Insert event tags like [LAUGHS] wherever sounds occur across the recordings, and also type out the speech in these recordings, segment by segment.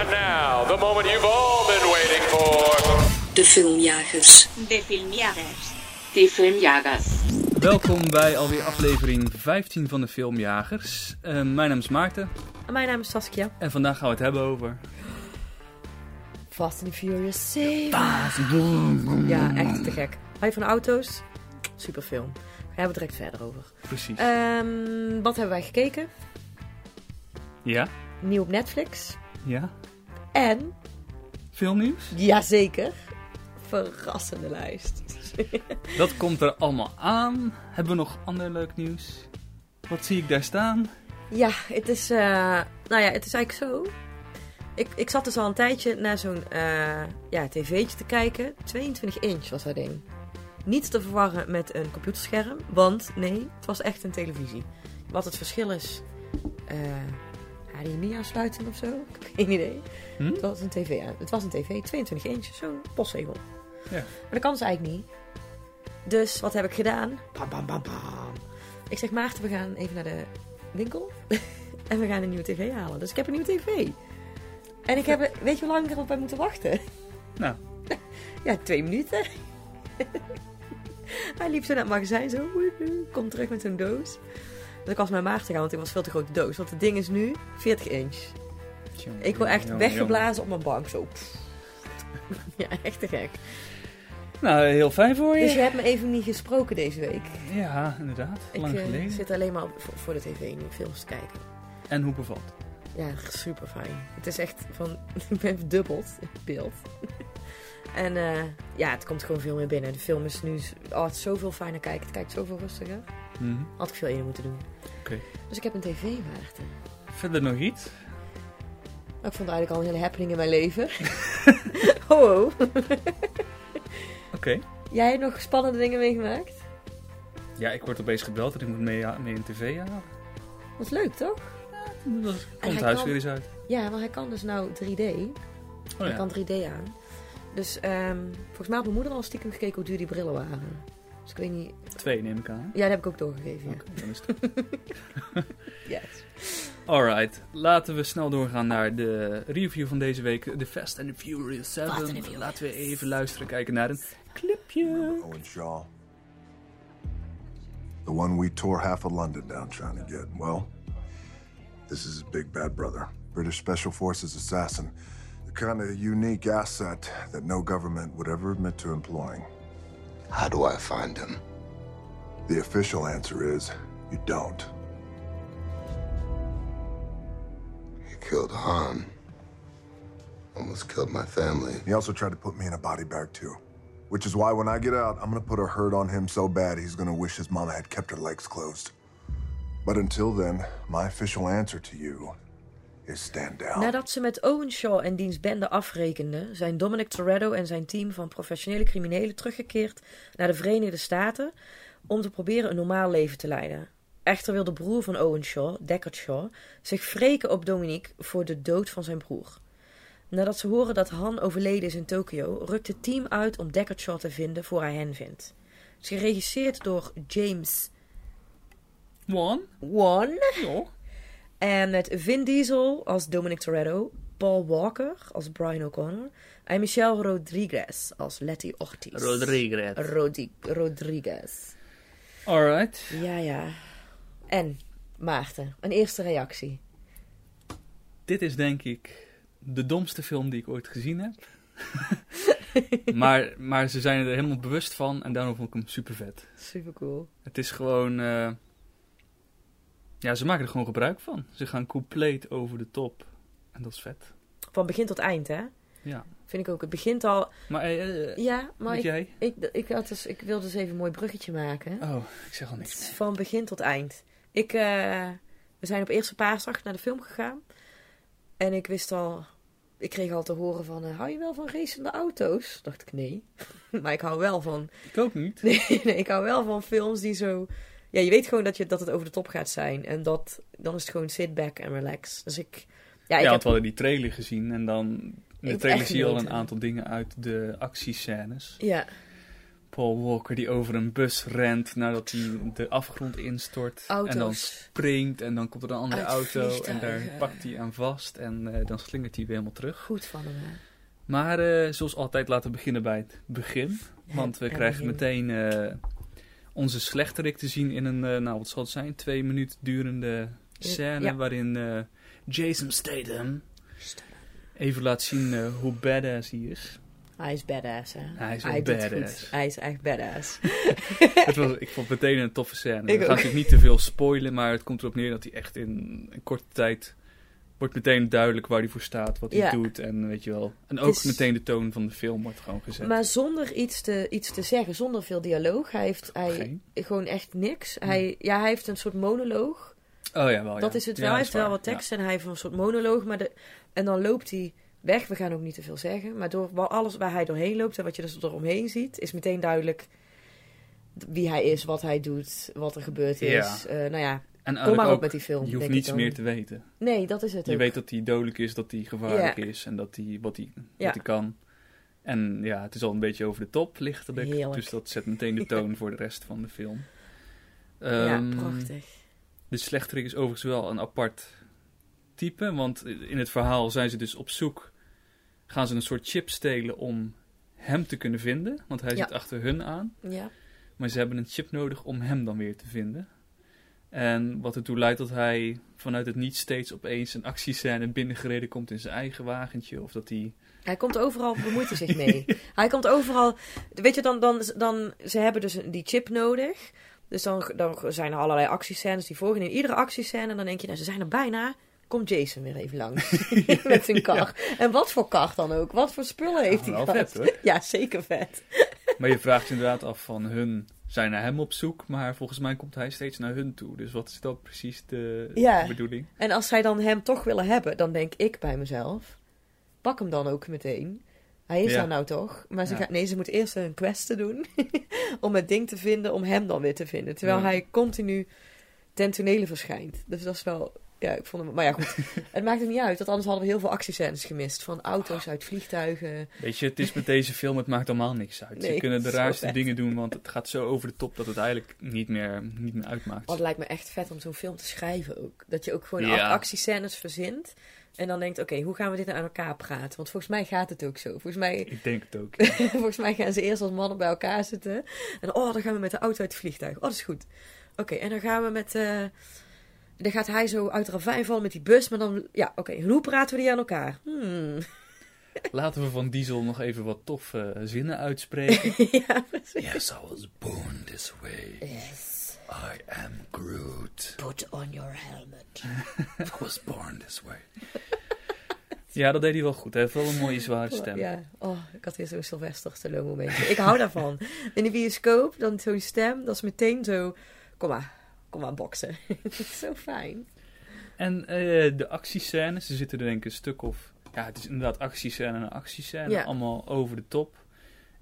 And now, the moment you've all been waiting for. De filmjagers. De filmjagers. Die filmjagers. Welkom bij alweer aflevering 15 van de Filmjagers. Eh, mijn naam is Maarten Mijn naam is Saskia. en vandaag gaan we het hebben over... Fast and Furious 7. Ja, echt te gek. Hou je van auto's? Super film. Daar hebben we het direct verder over. Precies. Ehm, wat hebben wij gekeken? Ja? Nieuw op Netflix. Ja? En, Filmnieuws? jazeker, verrassende lijst. [LAUGHS] Dat komt er allemaal aan. Hebben we nog ander leuk nieuws? Wat zie ik daar staan? Ja, het is, eh, nou ja, het is eigenlijk zo. Ik, ik zat dus al een tijdje naar zo'n eh, ja, tv'tje te kijken. 22 inch was dat ding. Niet te verwarren met een computerscherm, want nee, het was echt een televisie. Wat het verschil is, eh HDMI aansluiten of zo? Ik heb geen idee. Hm? Het was een tv, aan- het was een tv, 22 inch, zo'n postzegel. Ja. Maar dat kan ze eigenlijk niet. Dus wat heb ik gedaan? Bam, bam, bam, bam. Ik zeg Maarten, we gaan even naar de winkel. [LAUGHS] en we gaan een nieuwe tv halen. Dus ik heb een nieuwe tv. En ik heb, weet je hoe lang ik erop heb moeten wachten? Nou, [LAUGHS] Ja, twee minuten. [LAUGHS] Hij liep zo naar het magazijn, zo. Komt terug met zo'n doos. Dus ik was met Maarten gaan, want het was veel te grote doos. Want het ding is nu 40 inch. Ik word echt weggeblazen op mijn bank, zo. [LAUGHS] Ja, echt te gek. Nou, heel fijn voor je. Dus je hebt me even niet gesproken deze week. Ja, inderdaad. Lang ik eh, geleden. zit alleen maar op- voor, voor de tv nu films te kijken. En hoe bevalt? Ja, super fijn. Het is echt van, [LAUGHS] ik ben verdubbeld in beeld. [LAUGHS] en eh, ja, het komt gewoon veel meer binnen. De film is nu, oh, het is zoveel fijner kijken. Het kijkt zoveel rustiger. Mhm. Had ik veel eerder moeten doen. Oké. Dus ik heb een tv, Maarten. Verder nog iets? Maar ik vond eigenlijk al een hele happening in mijn leven. [LAUGHS] [LAUGHS] oh, Oké. jij hebt nog spannende dingen meegemaakt? Ja, ik word opeens gebeld dat ik moet mee, mee een tv halen. Dat is leuk, toch? Dat hij komt huis weer eens uit. Ja, maar hij kan dus nou 3D. Oh Hij ja. kan 3D aan. Dus ehm, volgens mij had mijn moeder al stiekem gekeken hoe duur die brillen waren. Dus ik weet niet... Twee neem ik aan. Ja, dat heb ik ook doorgegeven. Ja. Oké, dan is het [LAUGHS] Yes. Alright, laten we snel doorgaan naar de review van deze week. The Fast and the Furious 7. Fast and the Furious. Laten we even luisteren, kijken naar een clipje. Owen Shaw. The one we tore half of London down trying to get. Well, this is his big bad brother. British Special Forces assassin. The kind of unique asset that no government would ever admit to employing. How do I find him? The official answer is you don't. He killed Han. Almost killed my family. He also tried to put me in a body bag, too. Which is why when I get out, I'm gonna put a hurt on him so bad he's gonna wish his mama had kept her legs closed. But until then, my official answer to you is stand down. Nadat ze met Owen Shaw en diens bende afrekenden, zijn Dominic Toretto en zijn team van professionele criminelen teruggekeerd naar de Verenigde Staten om te proberen een normaal leven te leiden. Echter wil de broer van Owen Shaw, Deckard Shaw, zich wreken op Dominic voor de dood van zijn broer. Nadat ze horen dat Han overleden is in Tokio, rukt het team uit om Deckard Shaw te vinden voor hij hen vindt. Het is geregisseerd door James One. Wan. Ja. En met Vin Diesel als Dominic Toretto, Paul Walker als Brian O'Connor en Michelle Rodriguez als Letty Ortiz. Rodriguez. Rodi- Rodriguez. Alright. Ja, ja. En, Maarten, een eerste reactie. Dit is denk ik de domste film die ik ooit gezien heb. [LAUGHS] maar, maar ze zijn er helemaal bewust van en daarom vond ik hem super vet. Super cool. Het is gewoon... eh, Ja, ze maken er gewoon gebruik van. Ze gaan compleet over de top. En dat is vet. Van begin tot eind, hè? Ja. Vind ik ook. Het begint al... Maar eh, eh, Ja, maar ik, jij? ik, ik, had dus, ik wilde dus even een mooi bruggetje maken. Oh, ik zeg al niks. Van begin tot eind. Ik, eh, we zijn op eerste paasdag naar de film gegaan. En ik wist al... Ik kreeg al te horen van... eh, hou je wel van racende auto's? Dacht ik, nee. [LAUGHS] maar ik hou wel van... Ik ook niet. [LAUGHS] Nee, nee, ik hou wel van films die zo... Ja, je weet gewoon dat, je, dat het over de top gaat zijn. En dat, dan is het gewoon sit back en relax. Dus ik... Ja, Ja, ik want heb... we hadden die trailer gezien en dan... In de trailer zie je al een aantal dingen uit de actiescènes. Ja, Paul Walker die over een bus rent nadat hij de afgrond instort. En dan springt en dan komt er een andere auto en daar pakt hij aan vast en eh, dan slingert hij weer helemaal terug. Goed van hem, hè? Maar eh, zoals altijd laten we beginnen bij het begin. Want we krijgen begin. meteen eh, onze slechterik te zien in een, eh, nou wat zal het zijn, twee minuten durende scène Ja. waarin eh, Jason Statham even laat zien eh, hoe badass hij is. Hij is badass, hè? Hij is het badass. Hij is echt badass. [LAUGHS] het was, ik vond het meteen een toffe scène. Ik we gaan ook. natuurlijk niet te veel spoilen, maar het komt erop neer dat hij echt in een korte tijd wordt meteen duidelijk waar hij voor staat, wat hij Ja. doet en weet je wel. En ook is- meteen de toon van de film wordt gewoon gezet. Maar zonder iets te, iets te zeggen, zonder veel dialoog. Hij heeft hij, Geen? gewoon echt niks. Hij, ja, hij heeft een soort monoloog. Oh ja, wel. dat ja. is het Ja, wel. hij dat heeft wel wat tekst en hij heeft een soort monoloog. Maar de, en dan loopt hij weg. We gaan ook niet te veel zeggen. Maar door alles waar hij doorheen loopt en wat je dus eromheen ziet, is meteen duidelijk wie hij is, wat hij doet, wat er gebeurd is. Ja. Eh, nou ja, En kom maar op ook, met die film. je hoeft niets meer te weten. Nee, dat is het Je ook. weet dat hij dodelijk is, dat hij gevaarlijk Ja. is en dat hij, wat, hij, Ja. wat hij kan. En ja, het is al een beetje over de top, lichtelijk. Heerlijk. Dus dat zet meteen de toon voor de rest van de film. ja, Ehm, prachtig. De slechterik is overigens wel een apart type. Want in het verhaal zijn ze dus op zoek. Gaan ze een soort chip stelen om hem te kunnen vinden. Want hij Ja. zit achter hun aan. Ja. Maar ze hebben een chip nodig om hem dan weer te vinden. En wat ertoe leidt dat hij vanuit het niet steeds opeens een actiescène binnengereden komt in zijn eigen wagentje. Of dat hij... Hij komt overal, bemoeit hij zich mee. [LAUGHS] hij komt overal, weet je, dan, dan, dan, ze hebben dus die chip nodig. Dus dan, dan zijn er allerlei actiescènes die volgen. In iedere actiescène, dan denk je, nou, ze zijn er bijna. Komt Jason weer even langs. [LAUGHS] [LAUGHS] Met zijn kar. En wat voor kar dan ook? Wat voor spullen heeft hij gehad? vet, hoor. Ja, zeker vet. Maar je vraagt je inderdaad af van hun zijn naar hem op zoek. Maar volgens mij komt hij steeds naar hun toe. Dus wat is dan precies de, Ja. de bedoeling? En als zij dan hem toch willen hebben, dan denk ik bij mezelf: pak hem dan ook meteen. Hij is Ja. daar nou toch? Maar ze Ja. gaat, nee, ze moet eerst een quest doen [LAUGHS] om het ding te vinden, om hem dan weer te vinden. Terwijl hij continu ten tonele verschijnt. Dus dat is wel, ja, ik vond hem, maar ja goed. [LAUGHS] het maakt er niet uit, want anders hadden we heel veel actiescènes gemist. Van auto's uit vliegtuigen. Weet je, het is met deze film, het maakt allemaal niks uit. Nee, Ze kunnen de raarste dingen doen, want het gaat zo over de top dat het eigenlijk niet meer, niet meer uitmaakt. Oh, het lijkt me echt vet om zo'n film te schrijven ook. Dat je ook gewoon Ja. actiescènes verzint. En dan denkt, oké, hoe gaan we dit nou aan elkaar praten? Want volgens mij gaat het ook zo. Volgens mij Ik denk het ook. [LAUGHS] Volgens mij gaan ze eerst als mannen bij elkaar zitten. En oh, dan gaan we met de auto uit het vliegtuig. Oh, dat is goed. Oké, en dan gaan we met... eh, dan gaat hij zo uit de ravijn vallen met die bus. Maar dan... Ja, oké. Hoe praten we die aan elkaar? Hmm. [LAUGHS] Laten we van Diesel nog even wat toffe zinnen uitspreken. [LAUGHS] ja, precies. yes, I was born this way. Yes. I am Groot. Put on your helmet. [LAUGHS] I was born this way. ja, dat deed hij wel goed. Hij heeft wel een mooie zware stem. Ja, oh, ik had weer zo'n Sylvester Stallone momentje. Ik hou daarvan. In de bioscoop, dan zo'n stem. Dat is meteen zo... Kom maar, kom maar boksen. [LAUGHS] zo fijn. En eh, de actiescènes, er zitten er denk ik een stuk of... Ja, het is inderdaad actiescène en actiescène. Ja. Allemaal over de top.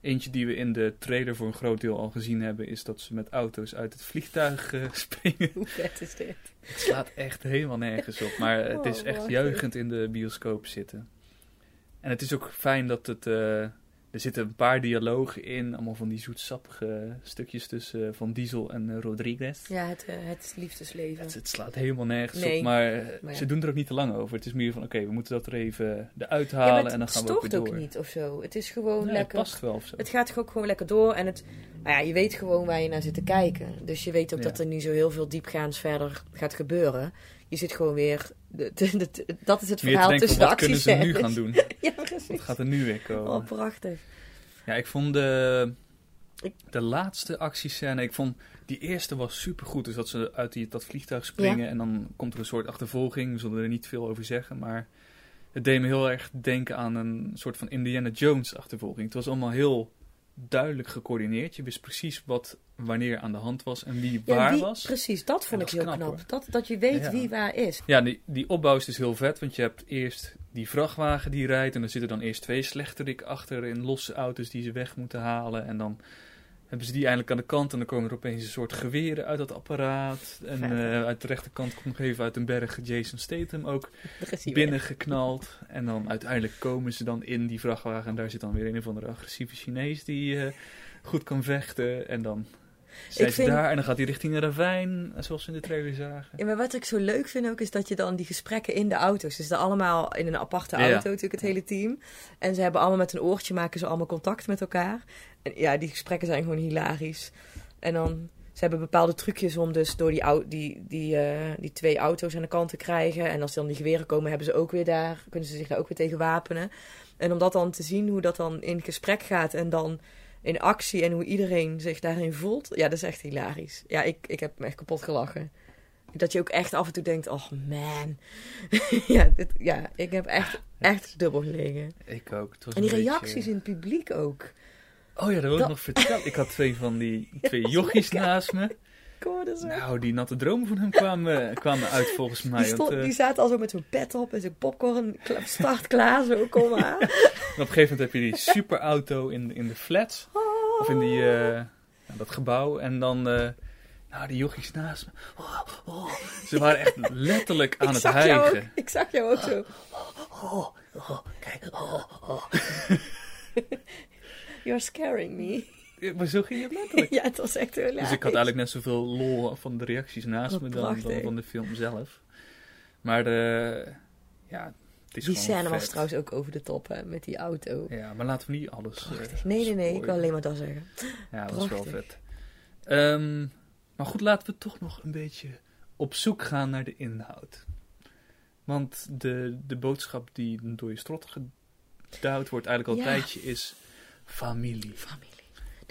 Eentje die we in de trailer voor een groot deel al gezien hebben... is dat ze met auto's uit het vliegtuig eh, [LAUGHS] springen. Hoe vet is dit? Het slaat echt helemaal nergens op. Maar het is Oh, echt wat jeugend in de bioscoop zitten. En het is ook fijn dat het... eh, er zitten een paar dialogen in. Allemaal van die zoetsappige stukjes tussen eh, Van Diesel en eh, Rodriguez. Ja, het, eh, het liefdesleven. Het, het slaat helemaal nergens Nee, op, maar, maar ja. ze doen er ook niet te lang over. Het is meer van, oké, we moeten dat er even eruit halen het en dan gaan we ook stoort weer ook, door. niet of zo. Het is gewoon Nee, lekker. Het past wel of zo. Het gaat ook gewoon lekker door. En het, nou ja, je weet gewoon waar je naar zit te kijken. Dus je weet ook Ja. dat er niet zo heel veel diepgaans verder gaat gebeuren. Je zit gewoon weer... De, de- de- de- dat is het verhaal denken tussen de wat kunnen ze nu gaan doen? [LAUGHS] Ja, Wat gaat er nu weer komen? Oh, prachtig. Ja, ik vond de, de laatste actiescène, ik vond die eerste was supergoed. Dus dat ze uit die, dat vliegtuig springen en dan komt er een soort achtervolging. We zullen er niet veel over zeggen, maar het deed me heel erg denken aan een soort van Indiana Jones achtervolging. Het was allemaal heel duidelijk gecoördineerd. Je wist precies wat wanneer aan de hand was en wie Ja, waar wie- was. Precies, dat vond ik heel knap. Dat, dat je weet Ja. wie waar is. Ja, die, die opbouw is dus heel vet, want je hebt eerst die vrachtwagen die rijdt en er zitten dan eerst twee slechterikken achter in losse auto's die ze weg moeten halen. En dan hebben ze die eindelijk aan de kant en dan komen er opeens een soort geweren uit dat apparaat. En eh, uit de rechterkant komt nog even uit een berg Jason Statham ook [LAUGHS] binnengeknald. En dan uiteindelijk komen ze dan in die vrachtwagen en daar zit dan weer een of andere agressieve Chinees die eh, goed kan vechten. En dan Ik vind- daar en dan gaat hij richting een ravijn, zoals we in de trailer zagen. Ja, maar wat ik zo leuk vind ook, is dat je dan die gesprekken in de auto's... Ze zitten allemaal in een aparte Ja. auto, natuurlijk het hele team. En ze hebben allemaal met een oortje, maken ze allemaal contact met elkaar. En ja, die gesprekken zijn gewoon hilarisch. En dan... Ze hebben bepaalde trucjes om dus door die, die, die, eh, die twee auto's aan de kant te krijgen. En als dan die geweren komen, hebben ze ook weer daar, kunnen ze zich daar ook weer tegen wapenen. En om dat dan te zien, hoe dat dan in gesprek gaat en dan in actie en hoe iedereen zich daarin voelt. Ja, dat is echt hilarisch. Ja, ik, ik heb me echt kapot gelachen. Dat je ook echt af en toe denkt, oh man. [LAUGHS] ja, dit, ja, ik heb echt, echt dubbel gelegen. Ik ook. Het was En die beetje- reacties in het publiek ook. Oh ja, dat wil ik Dat- nog vertellen. Ik had twee van die [LAUGHS] twee jochies naast me. Nou, die natte dromen van hem kwamen, [LAUGHS] kwamen uit volgens mij. die, stond, want, eh, die zaten al zo met zo'n pet op en zijn popcorn start klaar, zo, kom maar. [LAUGHS] op een gegeven moment heb je die superauto in, in de flats. Of in die, eh, ja, dat gebouw. En dan, eh, nou, die jochies naast me. Oh, oh. Ze waren echt letterlijk [LAUGHS] aan het ook, hijgen. ik zag jou ook zo. Oh, oh, kijk, oh, oh. You're scaring me. Ja, Maar zo ging het letterlijk. [LAUGHS] ja, het was echt heel Dus ik had eigenlijk net zoveel lol van de reacties naast Wat me dan, van de film zelf. Maar de, ja, het is Die scène was trouwens ook over de top, hè, met die auto. Ja, maar laten we niet alles eh, Prachtig. Nee, nee, nee, ik wil alleen maar dat zeggen. Ja, dat was wel Prachtig. vet. Ehm, maar goed, laten we toch nog een beetje op zoek gaan naar de inhoud. Want de, de boodschap die door je strot geduwd wordt eigenlijk al een Ja. tijdje is familie. Familie.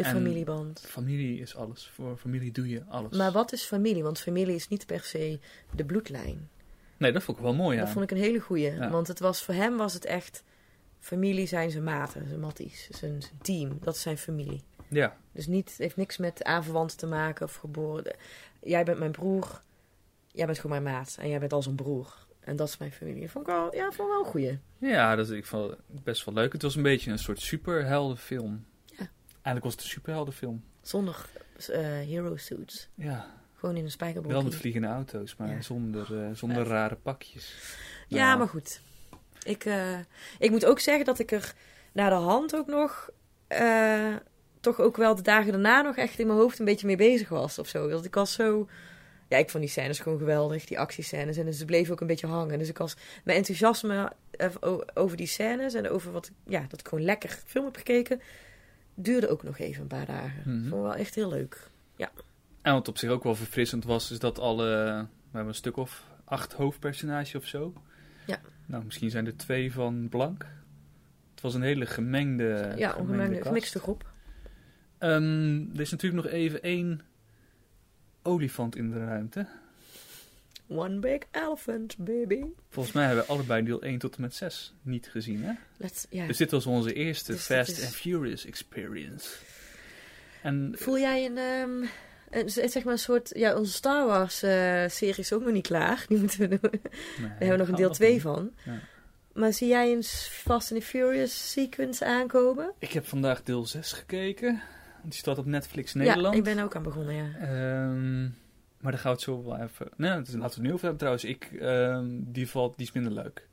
De En- familieband. Familie is alles. Voor familie doe je alles. Maar wat is familie? Want familie is niet per se de bloedlijn. Nee, dat vond ik wel mooi, ja. Dat vond ik een hele goeie. Ja. Want het was, voor hem was het echt... Familie zijn zijn maten, zijn matties, zijn, zijn team. Dat is zijn familie. Ja, Dus niet, heeft niks met aanverwanten te maken of geboren. Jij bent mijn broer. Jij bent gewoon mijn maat. En jij bent als een broer. En dat is mijn familie. Vond ik wel, ja, vond ik wel een goeie. ja dat, ik vond het best wel leuk. Het was een beetje een soort superheldenfilm. Ja. Eigenlijk was het een superheldenfilm. Zonder eh, hero suits. Ja, Gewoon in een spijkerbroek. wel met vliegende auto's, maar Ja. zonder, eh, zonder Vet. rare pakjes. Ja, Nou, maar goed. Ik, eh, ik moet ook zeggen dat ik er naar de hand ook nog... eh, toch ook wel de dagen daarna nog echt in mijn hoofd een beetje mee bezig was of zo. Dat ik was zo... Ja, ik vond die scènes gewoon geweldig, die actiescènes. En ze bleven ook een beetje hangen. Dus ik was... Mijn enthousiasme eh, over die scènes en over wat... Ja, dat ik gewoon lekker film heb gekeken... duurde ook nog even een paar dagen. Mhm. Vond ik wel echt heel leuk. En wat op zich ook wel verfrissend was, is dat alle... We hebben een stuk of acht hoofdpersonages of zo. Ja. Nou, misschien zijn er twee van blank. Het was een hele gemengde, ja, gemengde ongemengde, cast. gemixte groep. Ehm, er is natuurlijk nog even één olifant in de ruimte. One big elephant, baby. Volgens mij hebben we allebei deel 1 tot en met 6 niet gezien, hè? Let's. Dus dit was onze eerste Dus Fast is- and Furious experience. En Voel jij een, ehm, een, zeg maar een soort... Ja, onze Star Wars eh, serie is ook nog niet klaar. [LAUGHS] Die moeten we doen. nee, Daar hebben we nog een deel 2 doen. van. Ja. Maar zie jij een Fast and Furious sequence aankomen? Ik heb vandaag deel 6 gekeken. Die staat op Netflix Nederland. Ja, ik ben ook aan begonnen, ja. Ehm, maar daar gaan we het zo wel even... Nee, dat is- laten we het nu over hebben trouwens. Ik, ehm, die, valt, die is minder leuk.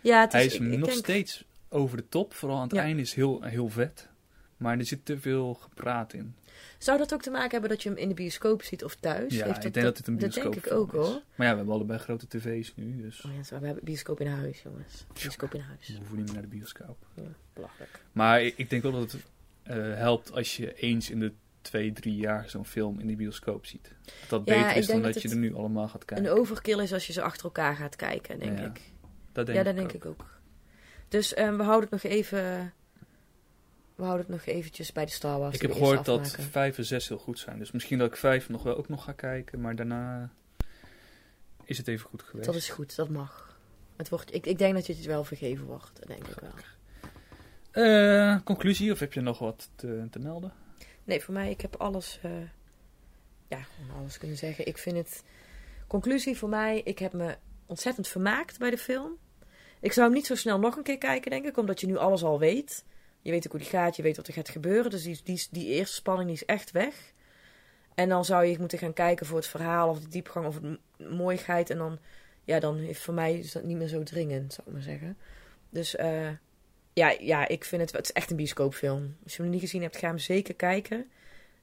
Ja, het is, Hij is ik, ik nog denk, steeds over de top. Vooral aan het Ja. einde is heel, heel vet. Maar er zit te veel gepraat in. Zou dat ook te maken hebben dat je hem in de bioscoop ziet of thuis? ja, Heeft ik denk dat dit een Dat bioscoop denk ik ook, hoor. Maar ja, we hebben allebei grote tv's nu. Dus Oh ja, we hebben bioscoop in huis, jongens. Bioscoop in huis. we hoeven niet meer naar de bioscoop. Ja, belachelijk. Maar ik, ik denk wel dat het eh, helpt als je eens in de twee, drie jaar zo'n film in de bioscoop ziet. Dat dat Ja, beter is dan dat, dat je er nu allemaal gaat kijken. Een overkill is als je ze achter elkaar gaat kijken, denk Ja, ik. dat denk ja, ik dat denk ook. ik ook. Dus ehm, we houden het nog even... We houden het nog eventjes bij de Star Wars. Ik heb gehoord dat afmaken. vijf en zes heel goed zijn. Dus misschien dat ik vijf nog wel ook nog ga kijken. Maar daarna is het even goed geweest. Dat is goed, dat mag. Het wordt, ik, ik denk dat je het wel vergeven wordt, dat denk ik wel. Eh, conclusie, of heb je nog wat te, te melden? Nee, voor mij, ik heb alles, eh, ja, alles kunnen zeggen. Ik vind het, conclusie voor mij, ik heb me ontzettend vermaakt bij de film. Ik zou hem niet zo snel nog een keer kijken, denk ik, omdat je nu alles al weet. Je weet ook hoe die gaat, je weet wat er gaat gebeuren. Dus die, die, die eerste spanning die is echt weg. En dan zou je moeten gaan kijken voor het verhaal of de diepgang of de m- mooiigheid. En dan, ja, dan heeft voor mij is dat niet meer zo dringend, zou ik maar zeggen. Dus eh, ja, ja, ik vind het, het is echt een bioscoopfilm. Als je hem niet gezien hebt, ga hem zeker kijken.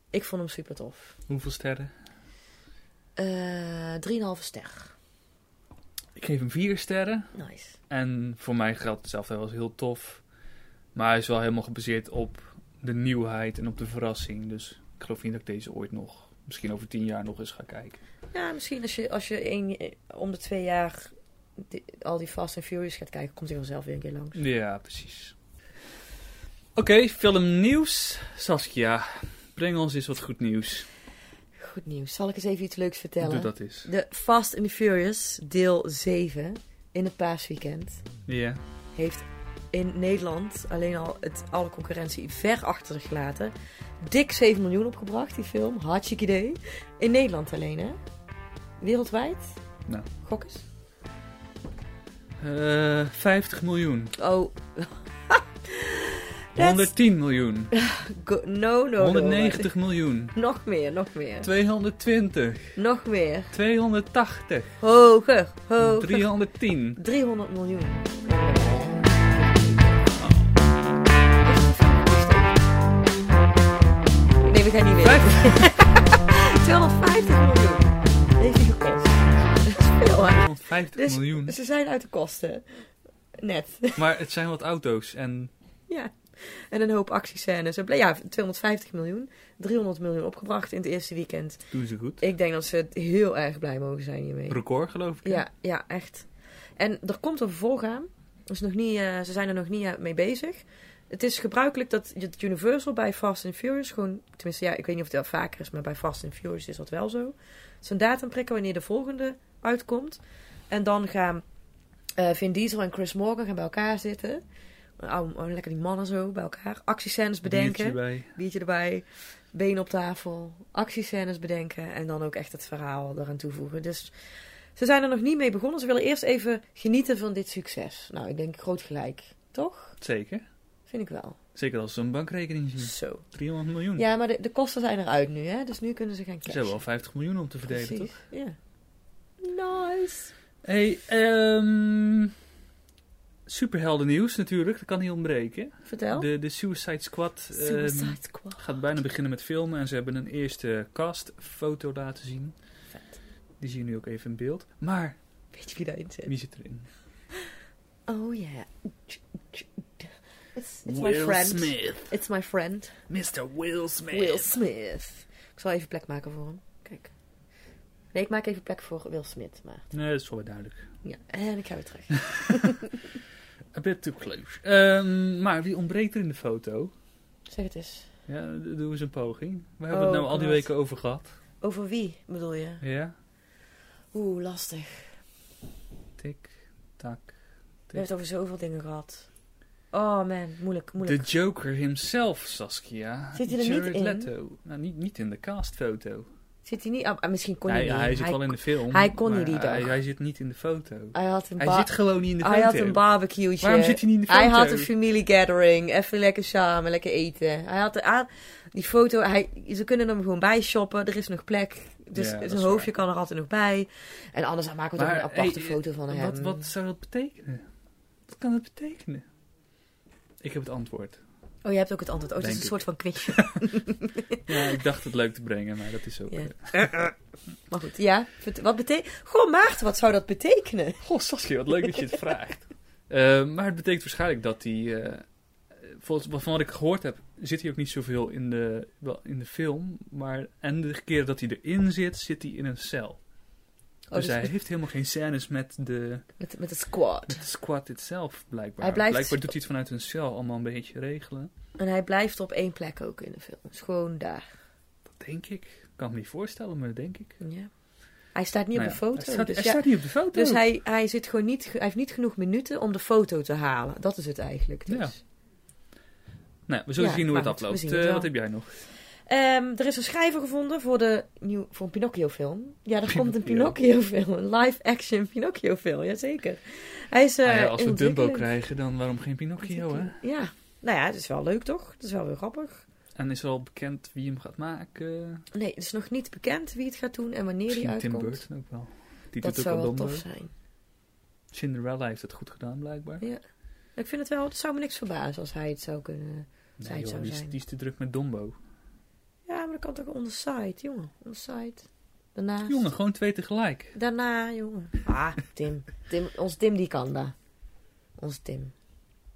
Ik vond hem super tof. Hoeveel sterren? Eh 3,5 ster. Ik geef hem vier sterren. Nice. En voor mij geldt hetzelfde. Hij was heel tof. Maar hij is wel helemaal gebaseerd op de nieuwheid en op de verrassing. Dus ik geloof niet dat ik deze ooit nog, misschien over tien jaar nog eens ga kijken. Ja, misschien als je, als je een, om de twee jaar die- al die Fast and Furious gaat kijken, komt hij vanzelf weer een keer langs. Ja, precies. Oké, filmnieuws. Saskia, breng ons eens wat goed nieuws. Goed nieuws. Zal ik eens even iets leuks vertellen? Doe dat eens. De Fast and Furious deel 7 in het paasweekend Ja. heeft in Nederland alleen al het, alle concurrentie ver achter zich gelaten. Dik 7 miljoen opgebracht, die film. Hartstikke idee. In Nederland alleen, hè? Wereldwijd? Nou. Gok eens. Eh 50 miljoen. Oh. [LAUGHS] 110 miljoen. [LAUGHS] Go- no, no, no. 190 miljoen. Nog meer, nog meer. 220. Nog meer. 280. Hoger, hoger. 310. 300 miljoen. Nee, we gaan niet meer. [LAUGHS] 250 miljoen. 250 Dus miljoen. ze zijn uit de kosten. Net. [LAUGHS] Maar het zijn wat auto's en ja. En een hoop actiescènes. Ja, 250 miljoen. 300 miljoen opgebracht in het eerste weekend. doen ze goed. Ik denk dat ze heel erg blij mogen zijn hiermee. Record geloof ik. hè? Ja, ja, echt. En er komt een vervolg aan. Dus nog niet, eh, ze zijn er nog niet eh, mee bezig. Het is gebruikelijk dat het Universal bij Fast and Furious gewoon... Tenminste, ja, ik weet niet of het wel vaker is, maar bij Fast and Furious is dat wel zo. Zo'n datum prikken wanneer de volgende uitkomt. En dan gaan eh, Vin Diesel en Chris Morgan gaan bij elkaar zitten. Oh, oh, lekker die mannen zo bij elkaar. Actiescènes bedenken Biertje erbij. biertje erbij, been op tafel, actiescènes bedenken en dan ook echt het verhaal eraan toevoegen. Dus ze zijn er nog niet mee begonnen. Ze willen eerst even genieten van dit succes. Nou, ik denk groot gelijk, toch? Zeker. Vind ik wel. Zeker als ze een bankrekening zien. Zo. 300 miljoen. Ja, maar de, de kosten zijn eruit nu, hè? Dus nu kunnen ze gaan Ze cashen. hebben wel 50 miljoen om te verdelen, Precies, toch? Ja. Nice. Hey, ehm superhelden nieuws natuurlijk. Dat kan niet ontbreken. Vertel. De, de Suicide Squad ehm, Squad. gaat bijna beginnen met filmen. En ze hebben een eerste castfoto laten zien. Vet. Die zie je nu ook even in beeld. Maar, Weet je wie daarin zit? wie zit erin? Oh yeah. It's, it's my friend. Smith. It's my friend. Mr. Will Smith. Will Smith. Ik zal even plek maken voor hem. Nee, ik maak even plek voor Will Smith. Maar Nee, dat is wel duidelijk. ja, en ik ga weer terug. [LAUGHS] A bit too close. Ehm, maar wie ontbreekt er in de foto? Zeg het eens. Ja, doe eens een poging. We hebben Oh, het nou al die God. weken over gehad. Over wie bedoel je? Ja? Oeh, lastig. Tik, tak. We hebben het over zoveel dingen gehad. Oh man, moeilijk, moeilijk. De Joker himself, Saskia. Zit hij er niet in? Leto. Nou, niet, niet in de castfoto. Zit hij niet... Ah, misschien kon hij hij, niet. hij zit wel in de film. hij kon niet die Hij, dag. hij zit niet in de foto. Hij had een, Hij zit gewoon niet in de foto. hij had een barbecue'tje. Waarom zit hij niet in de foto? Hij had een familiegathering. Even lekker samen, lekker eten. Hij had. Die foto, hij, ze kunnen hem gewoon bijshoppen. Er is nog plek. Dus Ja, zijn hoofdje waar. kan er altijd nog bij. En anders maken we Maar, een aparte hey, foto van hem. Wat, wat zou dat betekenen? Wat kan dat betekenen? Ik heb het antwoord. Oh, je hebt ook het antwoord. Oh, het is een soort van quizje. [LAUGHS] [LAUGHS] Ja, ik dacht het leuk te brengen, maar dat is ook... Ja. [LAUGHS] eh, maar goed, ja. Wat betekent... Goh, Maarten, wat zou dat betekenen? Goh, Saskia, wat leuk dat je het vraagt. Eh, maar het betekent waarschijnlijk dat hij... eh, volgens van wat ik gehoord heb, zit hij ook niet zoveel in de, wel, in de film. Maar, en de keer dat hij erin zit, zit hij in een cel. Oh, dus hij heeft helemaal geen scènes met de, met, met het squad. met de squad itself, blijkbaar. Hij blijft- Blijkbaar doet hij het vanuit een cel allemaal een beetje regelen. En hij blijft op één plek ook in de film. Dus gewoon daar. Dat denk ik. Ik kan me niet voorstellen, maar dat denk ik. Ja. Hij staat niet Nou op ja, de foto. Hij staat, dus hij ja, staat niet op de foto. dus hij, hij, zit gewoon niet, hij heeft niet genoeg minuten om de foto te halen. Dat is het eigenlijk. Dus. Ja. Nou, we zullen zien hoe het afloopt. het Eh, wat heb jij nog? Ehm, er is een schrijver gevonden voor, de nieuw, voor een Pinocchio-film. Ja, er komt een Pinocchio. Pinocchio-film. Een live-action Pinocchio-film, jazeker. Hij is eh Ah ja, als we Dumbo krijgen, dan waarom geen Pinocchio, hè? Ja, nou ja, het is wel leuk toch? Het is wel weer grappig. En is er al bekend wie hem gaat maken? Nee, het is nog niet bekend wie het gaat doen en wanneer die Misschien Tim uitkomt. Burton ook wel. Die dat doet zou ook wel tof Dumbo. zijn. Cinderella heeft het goed gedaan, blijkbaar. Ja. Ik vind het wel, het zou me niks verbazen als hij het zou kunnen. Nee, het zou die, is, zijn. die is te druk met Dombo. Maar dat kan toch on the side, jongen. On the side. Daarnaast. Jongen, gewoon twee tegelijk. Daarna, jongen. Ah, Tim. Tim. Ons Tim die kan dat. Ons Tim.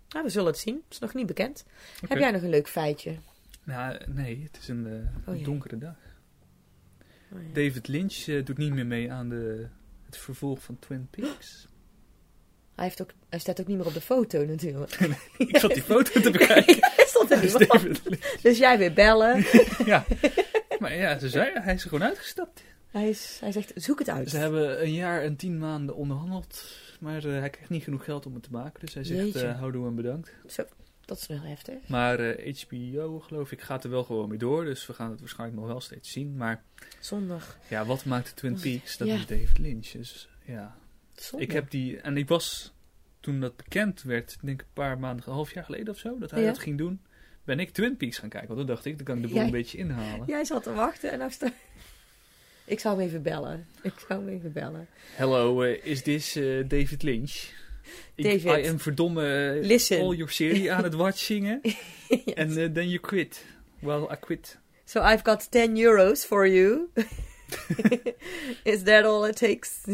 Nou, we zullen het zien. Het is nog niet bekend. Heb jij nog een leuk feitje? Nou, nee, het is een, eh, Oh donkere dag. Oh, ja. David Lynch eh, doet niet meer mee aan de, het vervolg van Twin Peaks. Hij, heeft ook, hij staat ook niet meer op de foto natuurlijk. [LAUGHS] Ik zat die foto te bekijken. [LAUGHS] [LAUGHS] er. Dus jij weer bellen. [LAUGHS] Ja. Maar ja, ze zei, hij is er gewoon uitgestapt. Hij, is, hij zegt, zoek het uit. Ze hebben een jaar en tien maanden onderhandeld. Maar eh, hij krijgt niet genoeg geld om het te maken. Dus hij zegt, Jeetje. eh houdoe en bedankt. Zo, dat is wel heftig. Maar eh, HBO, geloof ik, gaat er wel gewoon mee door. Dus we gaan het waarschijnlijk nog wel steeds zien. Maar Zondag. ja, wat maakt Twin Peaks? Dat ja. is David Lynch. Dus ja, Zondag. ik heb die... En ik was, toen dat bekend werd, ik denk een paar maanden, een half jaar geleden of zo, dat hij Ja. dat ging doen, ben ik Twin Peaks gaan kijken. Want toen dacht ik, dan kan ik de boel Jij- een beetje inhalen. Jij zat te wachten en sta... Ik zou hem even bellen. Ik zou hem even bellen. Hello, eh, is this eh, David Lynch? Ik. I am verdomme eh, Listen. all your serie aan het watchingen. [LAUGHS] En eh, then you quit. Well, I quit. So I've got 10 euros for you. [LAUGHS] Is that all it takes? [LAUGHS]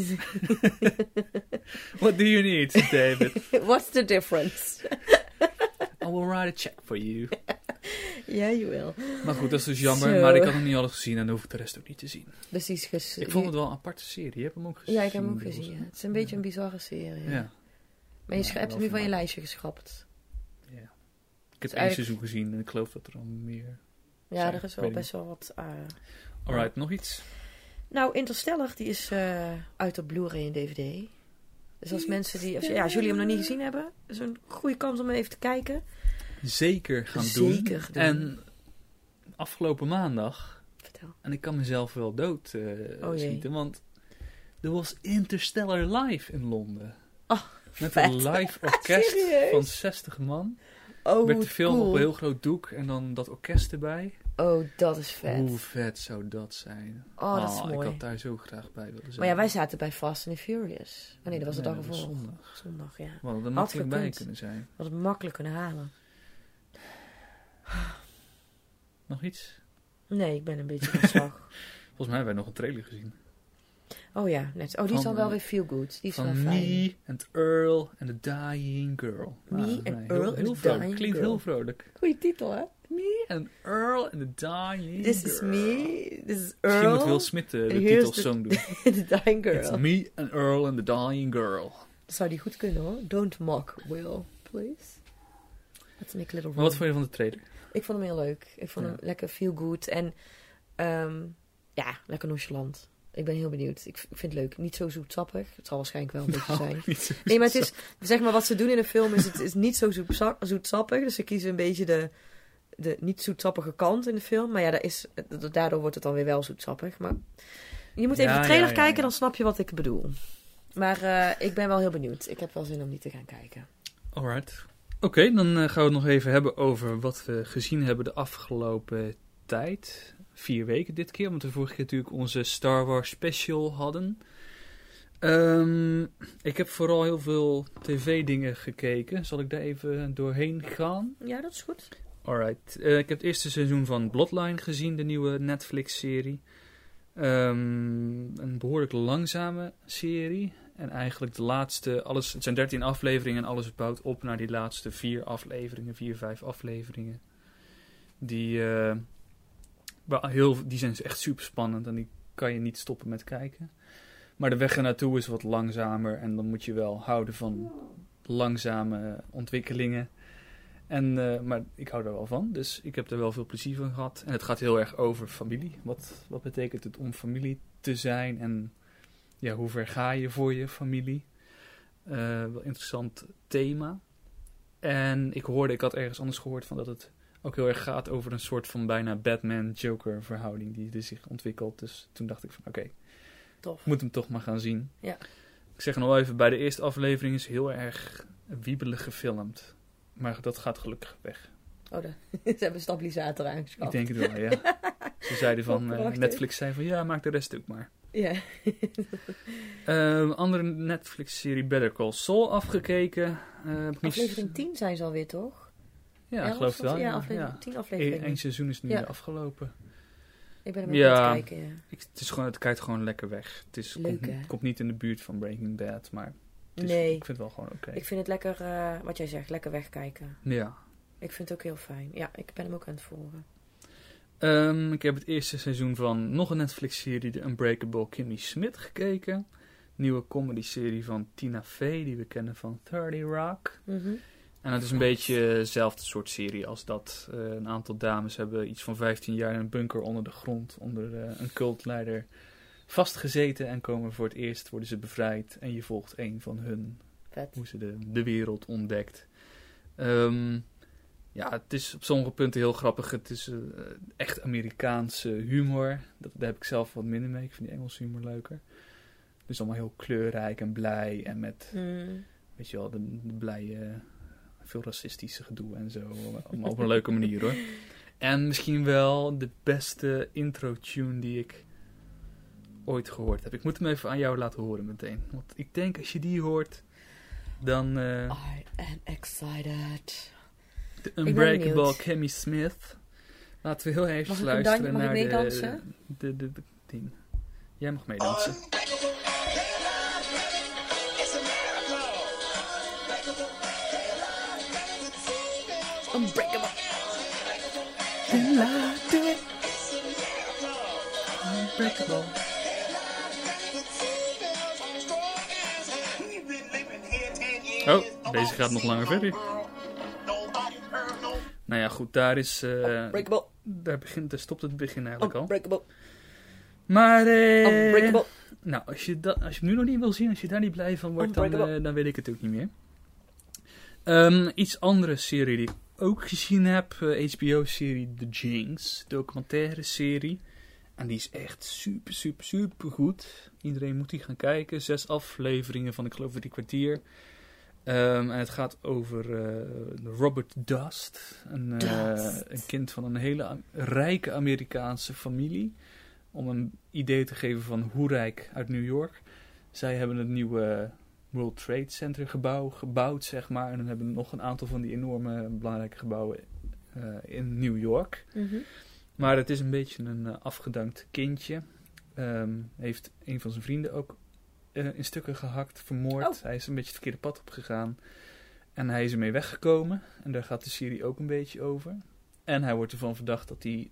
What do you need, David? What's the difference? Will write a check for you. [LAUGHS] Ja, you will. Maar goed, dat is dus jammer. Maar ik had nog niet alles gezien en hoef ik de rest ook niet te zien. Dus is ges- Ik vond het wel een aparte serie. Je hebt hem ook gezien. Ja, ik heb hem ook gezien. Ja. Het is een beetje een bizarre serie. Ja. Maar je hebt hem nu van je lijstje geschrapt. ja. Ik heb Dus één eigenlijk- seizoen gezien en ik geloof dat er al meer... Ja, Zijn, er is wel best wel wat... eh, Alright, nog iets? Nou, Interstellar, die is eh, uit op Blu-ray en DVD. Dus als mensen die... Als, ja, als jullie hem nog niet gezien hebben, is een goede kans om even te kijken. Zeker gaan doen. Zeker doen. En afgelopen maandag... Vertel. En ik kan mezelf wel dood eh Oh schieten, want er was Interstellar Live in Londen. Oh, Met vet. een live [LAUGHS] orkest van 60 man. Oh, werd de film cool. op een heel groot doek en dan dat orkest erbij. Oh, dat is vet. Hoe vet zou dat zijn? Oh, dat is mooi. Ik had daar zo graag bij willen zijn. Maar ja, wij zaten bij Fast and the Furious. Oh nee, dat was de Nee, dag ervoor. zondag. Zondag, ja. We hadden er Had makkelijk bij kunnen zijn. We hadden het makkelijk kunnen halen. Nog iets? Nee, ik ben een beetje van slag. [LAUGHS] Volgens mij hebben wij nog een trailer gezien. Oh ja, net. Oh, die is dan wel weer feel good. Die is wel Van fijn. Me and Earl and the Dying Girl. Me Ah, and nee, Earl heel, and heel the vrolijk. Dying Klinkt Girl. heel vrolijk. Goeie titel, hè? Me and Earl and the Dying This Girl. is me. This is Misschien Earl. moet Will Smith eh, de here's titelsong doen. [LAUGHS] the dying It's girl. me and Earl and the Dying Girl. Dat zou die goed kunnen, hoor. Don't mock Will, please. Let's make a little Maar wat room. vond je van de trailer? Ik vond hem heel leuk. Ik vond Ja. hem lekker feel good. En ehm, ja, lekker nonchalant. Ik ben heel benieuwd. Ik, ik vind het leuk. Niet zo zoetsappig. Het zal waarschijnlijk wel een beetje zijn. Niet zo- Nee, maar het is, zeg maar, wat ze doen in een film is, het is niet zo zoetsa- zoetsappig. Dus ze kiezen een beetje de, de niet zoetsappige kant in de film. Maar ja, daar is, daardoor wordt het dan weer wel zoetsappig. Maar je moet even Ja, de trailer ja, kijken, dan snap je wat ik bedoel. Maar eh, ik ben wel heel benieuwd. Ik heb wel zin om die te gaan kijken. Alright. Oké, dan eh, gaan we het nog even hebben over wat we gezien hebben de afgelopen tijd. Vier weken dit keer, omdat we vorige keer natuurlijk onze Star Wars special hadden. Ehm, ik heb vooral heel veel tv-dingen gekeken. Zal ik daar even doorheen gaan? Ja, dat is goed. Alright. Eh, ik heb het eerste seizoen van Bloodline gezien, de nieuwe Netflix-serie. Ehm, een behoorlijk langzame serie. En eigenlijk de laatste, alles, het zijn 13 afleveringen en alles bouwt op naar die laatste vier afleveringen, vier, vijf afleveringen. Die, eh, heel, die zijn echt super spannend en die kan je niet stoppen met kijken. Maar de weg ernaartoe is wat langzamer en dan moet je wel houden van langzame ontwikkelingen. En, eh, maar ik hou er wel van, dus ik heb er wel veel plezier van gehad. En het gaat heel erg over familie. Wat, wat betekent het om familie te zijn en ja, hoe ver ga je voor je familie? Eh, wel interessant thema. En ik hoorde, ik had ergens anders gehoord van dat het ook heel erg gaat over een soort van bijna Batman-Joker verhouding die er zich ontwikkelt. Dus toen dacht ik van oké, Tof. moet hem toch maar gaan zien. Ja. Ik zeg nog wel even, bij de eerste aflevering is heel erg wiebelig gefilmd. Maar dat gaat gelukkig weg. Oh, de, [LAUGHS] ze hebben een stabilisator Ik aangeschaft. denk het wel, ja. [LAUGHS] Ze zeiden van, eh. Netflix zei van, ja, maak de rest ook maar. Ja. Ehm, andere Netflix-serie Better Call Saul afgekeken. Eh, Aflevering 10 zijn ze alweer, toch? Ja, ik geloof het wel. Ja, aflevering, ja. 10 Eén afleveringen. één seizoen is nu Ja. afgelopen. Ik ben er Ja. aan het kijken, ja. Ik, het, is gewoon, het kijkt gewoon lekker weg. Het is, Leuk, komt, niet in de buurt van Breaking Bad, maar het is, Nee. ik vind het wel gewoon oké. Ik vind het lekker, eh, wat jij zegt, lekker wegkijken. Ja. Ik vind het ook heel fijn. Ja, ik ben hem ook aan het volgen. Ehm, ik heb het eerste seizoen van nog een Netflix-serie, The Unbreakable Kimmy Smith, gekeken. Nieuwe comedy-serie van Tina Fey, die we kennen van 30 Rock. Mhm. En het is een beetje hetzelfde soort serie als dat. Eh, een aantal dames hebben iets van 15 jaar in een bunker onder de grond, onder eh, een cultleider, vastgezeten en komen voor het eerst, worden ze bevrijd. En je volgt een van hun, Vet. hoe ze de, de wereld ontdekt. Ehm, ja, het is op sommige punten heel grappig. Het is eh, echt Amerikaanse humor. Dat, daar heb ik zelf wat minder mee. Ik vind die Engelse humor leuker. Dus allemaal heel kleurrijk en blij en met Mm. weet je wel, de, de blije, veel racistische gedoe en zo. Allemaal op een leuke manier hoor. En misschien wel de beste intro-tune die ik ooit gehoord heb. Ik moet hem even aan jou laten horen meteen. Want ik denk als je die hoort, dan eh I am excited. De ben Unbreakable. Kimmy Smith. Laten we heel even Mag ik een luisteren dan- mag ik naar de, de, de, de ding. Jij mag meedansen. Unbreakable. Unbreakable. Oh, deze gaat nog langer verder. Nou ja, goed, daar is. eh, Unbreakable. daar, begint, daar stopt het begin eigenlijk al. Unbreakable. Maar. eh, Unbreakable. nou, als je, dat, als je hem nu nog niet wil zien, als je daar niet blij van wordt, dan, eh, dan weet ik het ook niet meer. Ehm, iets andere serie die ik ook gezien heb: HBO-serie The Jinx, documentaire serie. En die is echt super, super, super goed. Iedereen moet die gaan kijken. Zes afleveringen van, ik geloof, drie kwartier. Ehm, en het gaat over eh, Robert Dust, een, eh, een kind van een hele Am- rijke Amerikaanse familie. Om een idee te geven van hoe rijk uit New York. Zij hebben het nieuwe World Trade Center gebouw gebouwd, zeg maar. En dan hebben nog een aantal van die enorme belangrijke gebouwen eh, in New York. Mhm. Maar het is een beetje een afgedankt kindje. Ehm, heeft een van zijn vrienden ook eh, in stukken gehakt, vermoord. Oh. Hij is een beetje het verkeerde pad opgegaan. En hij is ermee weggekomen. En daar gaat de serie ook een beetje over. En hij wordt ervan verdacht dat hij,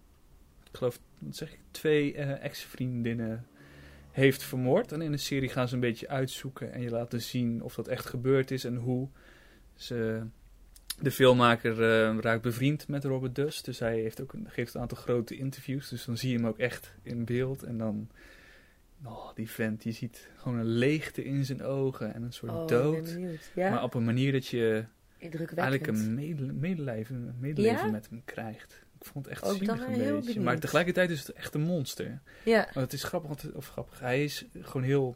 ik geloof, wat zeg ik, twee eh, ex-vriendinnen heeft vermoord. En in de serie gaan ze een beetje uitzoeken en je laten zien of dat echt gebeurd is en hoe. Ze, de filmmaker eh, raakt bevriend met Robert Dust. Dus hij heeft ook een, geeft een aantal grote interviews. Dus dan zie je hem ook echt in beeld. En dan, oh, die vent, je ziet gewoon een leegte in zijn ogen en een soort Oh, dood. Ja, Maar op een manier dat je eigenlijk een medele- medeleven, medeleven Ja? met hem krijgt. Ik vond het echt Ook zielig een beetje. Maar tegelijkertijd is het echt een monster. Ja, Want het is grappig, want, of grappig, hij is gewoon heel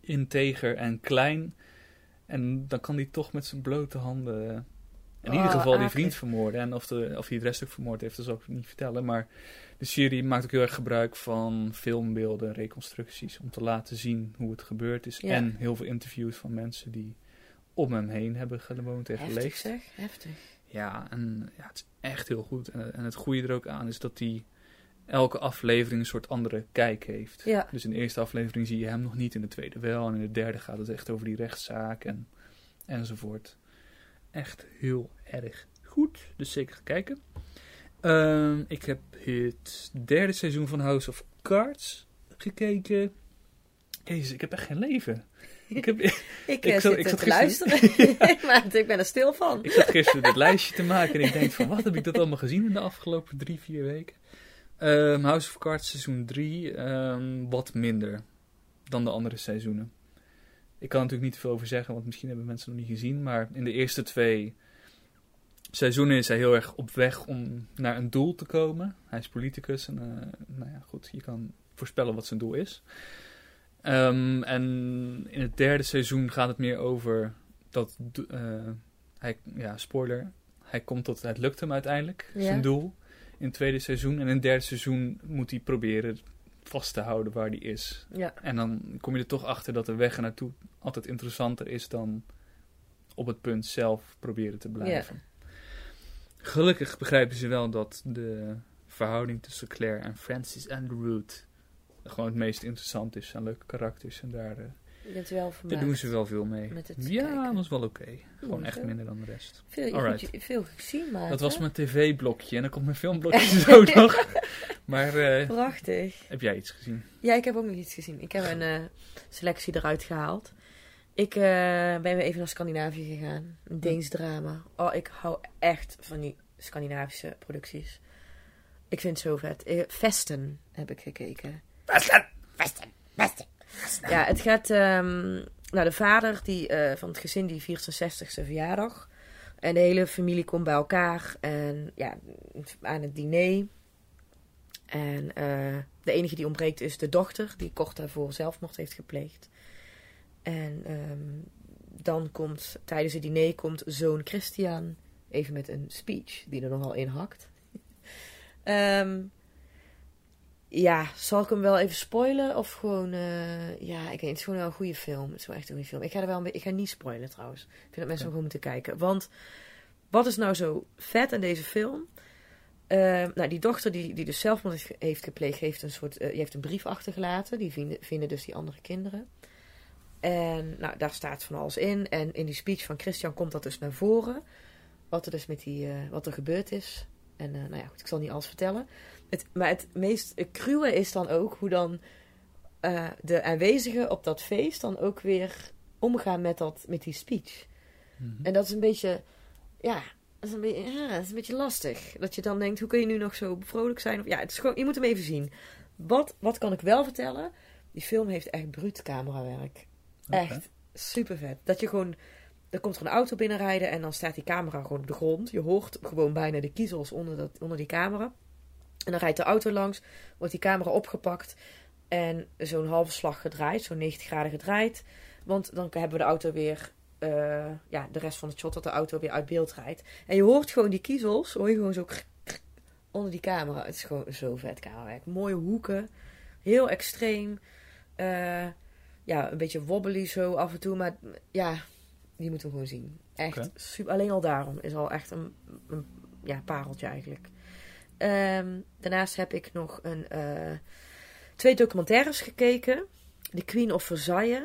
integer en klein. En dan kan hij toch met zijn blote handen in Oh, ieder geval die vriend vermoorden. En of, de, of hij het rest ook vermoord heeft, dat zal ik niet vertellen. Maar de serie maakt ook heel erg gebruik van filmbeelden, reconstructies. Om te laten zien hoe het gebeurd is. Ja. En heel veel interviews van mensen die om hem heen hebben gewoond en heftig geleefd. zeg, heftig. Ja, en ja, het is echt heel goed. En, en het goede er ook aan is dat hij elke aflevering een soort andere kijk heeft. Ja. Dus in de eerste aflevering zie je hem nog niet, in de tweede wel. En in de derde gaat het echt over die rechtszaak en, enzovoort. Echt heel erg goed. Dus zeker gaan kijken. Ehm, ik heb het derde seizoen van House of Cards gekeken. Jezus, ik heb echt geen leven. Ik, heb, [LAUGHS] Ik, Ik eh, zat- zit ik eh, zat te gisteren- luisteren. [LAUGHS] maar ik ben er stil van. Ik zat gisteren dit lijstje te maken en ik denk van wat heb ik dat allemaal gezien in de afgelopen drie, vier weken. Ehm, House of Cards seizoen 3 wat minder dan de andere seizoenen. Ik kan er natuurlijk niet te veel over zeggen, want misschien hebben mensen het nog niet gezien. Maar in de eerste twee seizoenen is hij heel erg op weg om naar een doel te komen. Hij is politicus en eh, nou ja, goed, je kan voorspellen wat zijn doel is. Ehm, en in het derde seizoen gaat het meer over dat eh, hij, ja, spoiler, hij komt tot, het lukt hem uiteindelijk, Ja. zijn doel, in het tweede seizoen. En in het derde seizoen moet hij proberen vast te houden waar hij is. Ja. En dan kom je er toch achter dat de weg er naartoe altijd interessanter is dan op het punt zelf proberen te blijven. Gelukkig begrijpen ze wel dat de verhouding tussen Claire en Francis Underwood gewoon het meest interessant is aan leuke karakters. En daar, eh, Je bent wel daar vermaakt. doen ze wel veel mee. met het Ja, kijken. dat was wel oké. Gewoon echt minder dan de rest. Veel, je Alright. hebt je- veel gezien, maar. Dat was mijn tv-blokje en dan komt mijn filmblokje [LAUGHS] zo nog. Maar eh, Prachtig. heb jij iets gezien? Ja, ik heb ook nog iets gezien. Ik heb een eh, selectie eruit gehaald. Ik eh, ben weer even naar Scandinavië gegaan. Een Deens drama. Oh, ik hou echt van die Scandinavische producties. Ik vind het zo vet. Vesten heb ik gekeken. Vesten! Vesten! Vesten! Ja, het gaat... ehm nou, de vader die, eh, van het gezin die viert zijn 60ste verjaardag. En de hele familie komt bij elkaar. En ja, aan het diner. En eh, de enige die ontbreekt is de dochter, die kort daarvoor zelfmoord heeft gepleegd. En ehm, dan komt tijdens het diner komt zoon Christian even met een speech die er nogal in hakt. [LAUGHS] Ehm, ja, zal ik hem wel even spoilen of gewoon... eh, ja, ik weet het is gewoon wel een goede film. Het is wel echt een goede film. Ik ga er wel een beetje... Ik ga niet spoilen trouwens. Ik vind dat mensen Oké. gewoon moeten kijken. Want wat is nou zo vet aan deze film? Eh, nou, die dochter die, die dus zelfmoord heeft- heeft gepleegd, heeft een soort, eh, die heeft een brief achtergelaten. Die vinden, vinden dus die andere kinderen. En nou, daar staat van alles in. En in die speech van Christian komt dat dus naar voren. Wat er dus met die, eh, wat er gebeurd is. En nou ja, goed, ik zal niet alles vertellen. Het, maar het meest cruwe is dan ook hoe dan eh, de aanwezigen op dat feest dan ook weer omgaan met, dat, met die speech. Mhm. En dat is een beetje, ja, dat is een beetje, ja, dat is een beetje lastig. Dat je dan denkt, hoe kun je nu nog zo vrolijk zijn? Of, ja, het is gewoon, je moet hem even zien. Wat, wat kan ik wel vertellen? Die film heeft echt bruut camerawerk. Echt super vet. Dat je gewoon, er komt er een auto binnenrijden en dan staat die camera gewoon op de grond. Je hoort gewoon bijna de kiezels onder, dat, onder die camera. En dan rijdt de auto langs, wordt die camera opgepakt en zo'n halve slag gedraaid, zo'n 90 graden gedraaid. Want dan hebben we de auto weer, eh, ja, de rest van het shot dat de auto weer uit beeld rijdt. En je hoort gewoon die kiezels, hoor je gewoon zo krk, krk onder die camera. Het is gewoon zo vet camerawerk. Mooie hoeken, heel extreem. Eh, ja, een beetje wobbly zo af en toe, maar ja, die moeten we gewoon zien. Echt super. Alleen al daarom is al echt een, een ja, pareltje eigenlijk. Ehm, daarnaast heb ik nog een, eh, twee documentaires gekeken. The Queen of Versailles.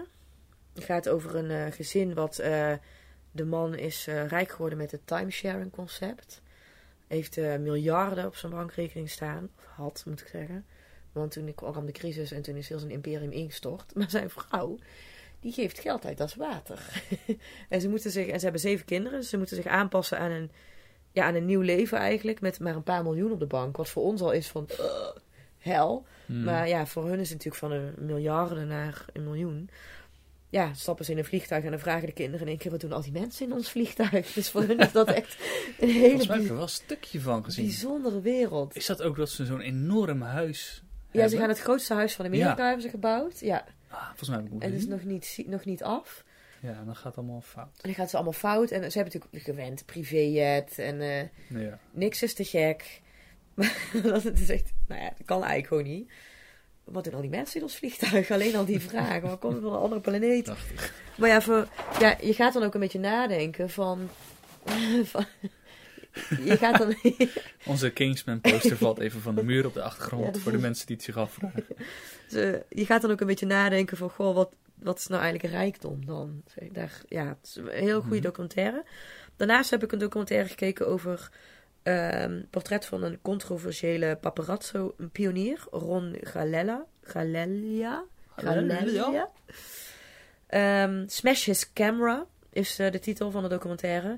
Het gaat over een eh, gezin wat... eh, de man is rijk geworden met het timesharing concept. Heeft miljarden op zijn bankrekening staan. Of had, moet ik zeggen. Want toen kwam de crisis en toen is heel zijn imperium ingestort. [LAUGHS] Maar zijn vrouw, die geeft geld uit als water. [LAUGHS] en, ze moeten zich, en ze hebben zeven kinderen. Dus ze moeten zich aanpassen aan een, ja, aan een nieuw leven eigenlijk. Met maar een paar miljoen op de bank. Wat voor ons al is van uh, hel. Hmm. Maar ja, voor hun is het natuurlijk van een miljarden naar een miljoen. Ja, stappen ze in een vliegtuig en dan vragen de kinderen in één keer... wat doen al die mensen in ons vliegtuig? [LAUGHS] Dus voor hun is dat echt een hele Volgens mij heb ik bij- er wel een stukje van gezien. bijzondere wereld. Is dat ook dat ze zo'n enorm huis Ja, ze gaan het grootste huis van Amerika Ja. hebben ze gebouwd. Ja, Ah, volgens mij heb ik en het is nog niet, nog niet af. Ja, dan gaat het allemaal fout. En dan gaat ze allemaal fout. En ze hebben natuurlijk gewend, privéjet en eh, Ja. niks is te gek. Maar [LAUGHS] dat het is echt, nou ja, dat kan eigenlijk gewoon niet. Wat doen al die mensen in ons vliegtuig? Alleen al die vragen. Waar komen we van een andere planeet? Prachtig. Maar ja, voor, ja, je gaat dan ook een beetje nadenken van... [LAUGHS] van je gaat dan... [LAUGHS] Onze Kingsman poster valt even van de muur op de achtergrond. Ja, voor de mensen die het zich afvragen. Je gaat dan ook een beetje nadenken van, goh, wat, wat is nou eigenlijk rijkdom dan? Zeg, Daar, ja, het is een heel goede Mhm. documentaire. Daarnaast heb ik een documentaire gekeken over ehm portret van een controversiële paparazzo, een pionier, Ron Galella. Galelia? Galelia? Ehm, Smash His Camera is eh, de titel van de documentaire.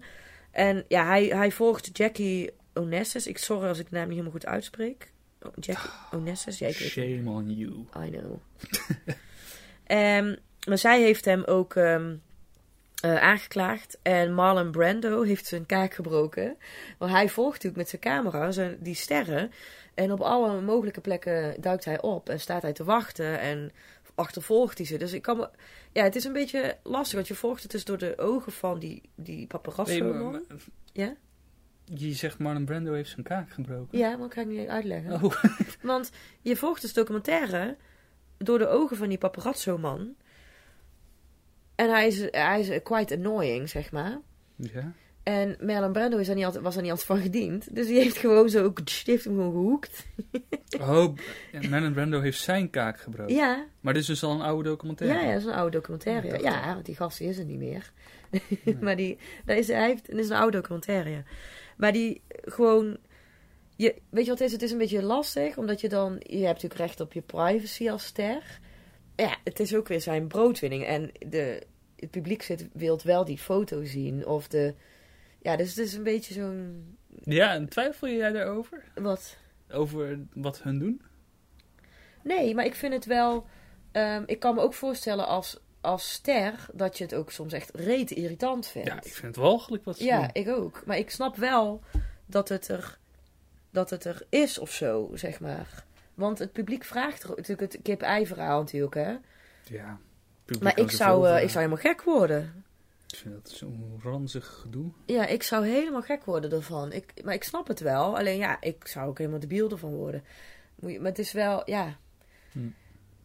En ja, hij, hij volgt Jackie Onassis. Ik sorry als ik de naam niet helemaal goed uitspreek. Oh, Jackie Onassis? Ja, ik het niet. Shame on you. I know. [LAUGHS] Ehm, maar zij heeft hem ook ehm, eh, aangeklaagd. En Marlon Brando heeft zijn kaak gebroken. Want hij volgt natuurlijk met zijn camera zijn, die sterren. En op alle mogelijke plekken duikt hij op. En staat hij te wachten. En achtervolgt hij ze. Dus ik kan me... Ja, het is een beetje lastig, want je volgt het dus door de ogen van die, die paparazzo Nee, maar- Ja? Je zegt Marlon Brando heeft zijn kaak gebroken. Ja, maar dat ga ik niet uitleggen. Oh, [LAUGHS] Want je volgt dus documentaire door de ogen van die paparazzo-man. En hij is, hij is quite annoying, zeg maar. ja. En Marlon Brando is er niet altijd, was er niet altijd van gediend. Dus die heeft gewoon zo... Die heeft hem gewoon gehoekt. [LAUGHS] Oh, ja, Marlon Brando heeft zijn kaak gebroken. Ja, Maar dit is dus al een oude documentaire. ja, ja, dat is een oude documentaire. Ja, want die gast is er niet meer. [LAUGHS] maar die, dat is, hij heeft, is een oude documentaire, ja. Maar die gewoon... Je, weet je wat het is? Het is een beetje lastig, omdat je dan... Je hebt natuurlijk recht op je privacy als ster. Ja, het is ook weer zijn broodwinning. En de, het publiek zit, wilt wel die foto zien. Of de... Ja, dus het is een beetje zo'n... Ja, en twijfel jij daarover? Wat? Over wat hun doen? Nee, maar ik vind het wel... ehm, ik kan me ook voorstellen als, als ster... dat je het ook soms echt rete irritant vindt. Ja, ik vind het walgelijk wat ze Ja, doen. ik ook. Maar ik snap wel dat het er, dat het er is of zo, zeg maar. Want het publiek vraagt er natuurlijk het kip-ei-verhaal natuurlijk, hè. Ja. Maar ik zou, eh, ik zou helemaal gek worden. Ik vind dat zo'n ranzig gedoe. Ja, ik zou helemaal gek worden ervan. Ik, maar ik snap het wel. Alleen ja, ik zou ook helemaal debiel ervan worden. Moet je- Maar het is wel, ja... Hm.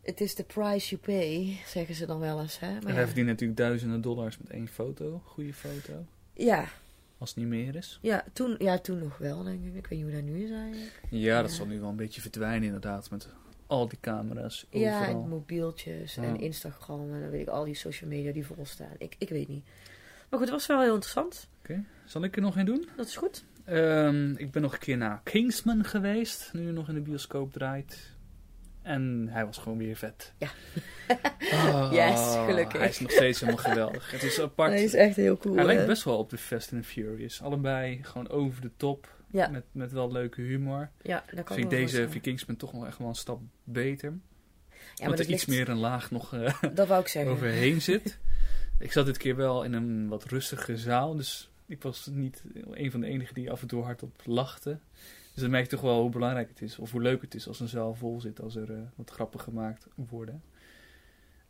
Het is the price you pay, zeggen ze dan wel eens, hè. En Maar hij ja. verdient natuurlijk duizenden dollars met één foto. Goede foto. Ja, Als het niet meer is. ja, toen, ja, toen nog wel, denk ik. Ik weet niet hoe dat nu is eigenlijk. Ja, dat Ja. zal nu wel een beetje verdwijnen inderdaad. Met al die camera's Ja, overal. en mobieltjes Ja. en Instagram en dan weet ik al die social media die vol staan. Ik, ik weet niet. Maar goed, het was wel heel interessant. Oké, zal ik er nog een doen? Dat is goed. Ehm, ik ben nog een keer naar Kingsman geweest. Nu nog in de bioscoop draait. En hij was gewoon weer vet. Ja. Oh, Yes, gelukkig. Hij is nog steeds helemaal geweldig. Het is apart. Hij is echt heel cool. Hij lijkt best wel op de Fast and Furious. Allebei gewoon over de top. Ja. Met, met wel leuke humor. Ja, dat kan Vind ik deze wel vind Kingsman toch wel echt wel een stap beter. Ja, maar want er iets meer een laag nog eh, Dat wou ik zeggen. overheen [LAUGHS] zit. ik zat dit keer wel in een wat rustige zaal. Dus ik was niet een van de enigen die af en toe hardop lachte. Dus dan merk je toch wel hoe belangrijk het is. Of hoe leuk het is als een zaal vol zit. Als er eh, wat grappen gemaakt worden.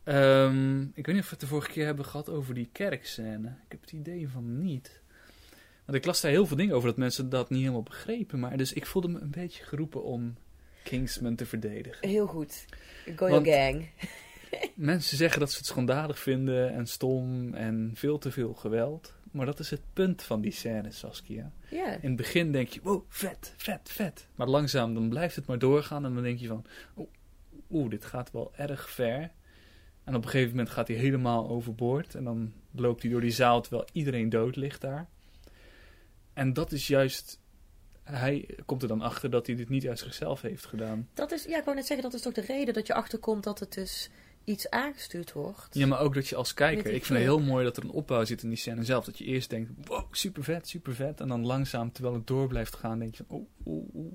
Ehm, ik weet niet of we het de vorige keer hebben gehad over die kerkscène. Ik heb het idee van niet. Want ik las daar heel veel dingen over dat mensen dat niet helemaal begrepen. Maar dus ik voelde me een beetje geroepen om Kingsman te verdedigen. Heel goed. Go your gang. [LAUGHS] Mensen zeggen dat ze het schandalig vinden en stom en veel te veel geweld. Maar dat is het punt van die scène, Saskia. In het begin denk je, wow, vet, vet, vet. Maar langzaam dan blijft het maar doorgaan en dan denk je van, oeh, oeh, dit gaat wel erg ver. En op een gegeven moment gaat hij helemaal overboord en dan loopt hij door die zaal terwijl iedereen dood ligt daar. En dat is juist, hij komt er dan achter dat hij dit niet uit zichzelf heeft gedaan. Dat is, ja, ik wou net zeggen, dat is toch de reden dat je achterkomt dat het dus iets aangestuurd wordt. Ja, maar ook dat je als kijker... Ik vind het heel mooi dat er een opbouw zit in die scène zelf. Dat je eerst denkt, wow, super vet, super vet. En dan langzaam, terwijl het door blijft gaan, denk je van, oeh, oeh, oeh.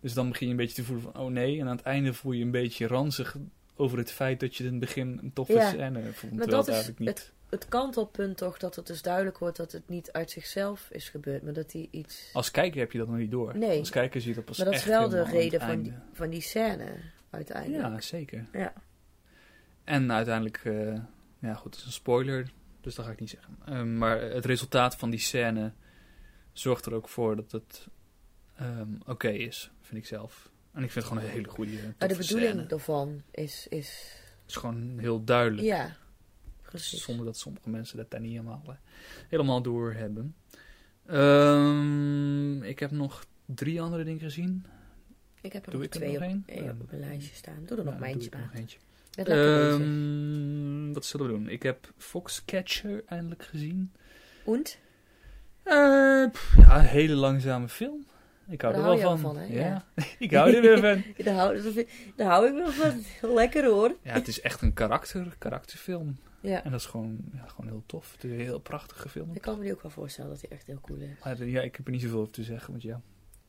Dus dan begin je een beetje te voelen van, oh nee. En aan het einde voel je een beetje ranzig over het feit dat je in het begin een toffe Ja. scène vond. Maar dat is niet... Het kantelpunt toch dat het dus duidelijk wordt dat het niet uit zichzelf is gebeurd, maar dat hij iets... Als kijker heb je dat nog niet door. Nee. Als kijker zie je dat pas Maar dat is wel de reden van die, van die scène, uiteindelijk. Ja, zeker. Ja. En uiteindelijk, eh, ja goed, het is een spoiler, dus dat ga ik niet zeggen. Ehm, maar het resultaat van die scène zorgt er ook voor dat het ehm, oké is, vind ik zelf. En ik vind het gewoon een hele goede, Maar de bedoeling scène. daarvan is... is Het is gewoon heel duidelijk, ja, precies. zonder dat sommige mensen dat daar niet helemaal, eh, helemaal door hebben. Ehm, ik heb nog drie andere dingen gezien. Ik heb er nog twee op, één? eh, op mijn lijstje staan. Doe er nog Ja, eentje bij. Ehm, wat zullen we doen? Ik heb Foxcatcher eindelijk gezien. Und? Eh, pff, ja, een hele langzame film. Ik hou Daar er hou wel je van. van, hè? ja. Ja. [LAUGHS] ik hou er weer van. [LAUGHS] Daar hou, daar hou ik wel van. [LAUGHS] Lekker hoor. Ja, het is echt een karakter, karakterfilm. Ja. En dat is gewoon, ja, gewoon heel tof. Het is een heel prachtige film. Ik kan me die ook wel voorstellen dat hij echt heel cool is. Maar eh, ja, ik heb er niet zoveel over te zeggen, want ja,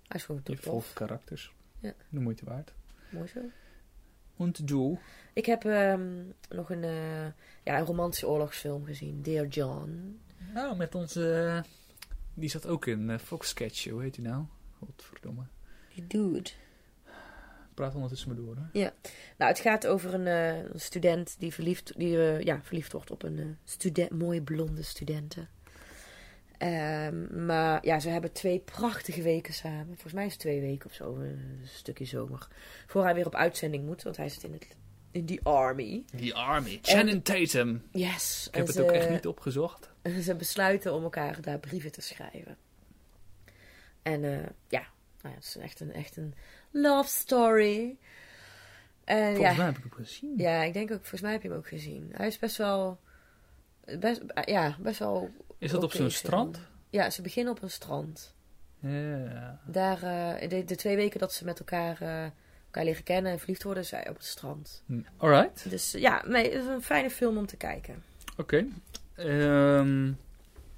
Hij is gewoon je tof. volgt karakters. Ja. De moeite waard. Mooi zo. Und du? Ik heb ehm, nog een, eh, ja, een romantische oorlogsfilm gezien. Dear John. Nou, met onze... die zat ook in eh, Foxcatcher, hoe heet die nou? Godverdomme. Die dude. praat ondertussen maar door. Hoor. Nou, het gaat over een, eh, student die, verliefd, die ja, verliefd wordt op een student, mooie blonde studenten. Ehm, maar ja, ze hebben twee prachtige weken samen. Volgens mij is het twee weken of zo, een stukje zomer. Voor hij weer op uitzending moet, want hij zit in, het, in die army. Die Army. Shannon Tatum. Yes. Ik heb het ook echt niet opgezocht. [LAUGHS] ze besluiten om elkaar daar brieven te schrijven. En eh, ja, nou ja, het is echt een, echt een love story. En Volgens ja, mij heb ik hem gezien. ja, ik denk ook, volgens mij heb je hem ook gezien. Hij is best wel, best, ja, best wel... Is dat op zo'n strand? Ja, ze beginnen op een strand. Ja. Daar, eh, de, de twee weken dat ze met elkaar, eh, elkaar leren kennen en verliefd worden, zij op het strand. Hm, Alright. Dus eh, ja, nee, het is een fijne film om te kijken. Oké. Ehm,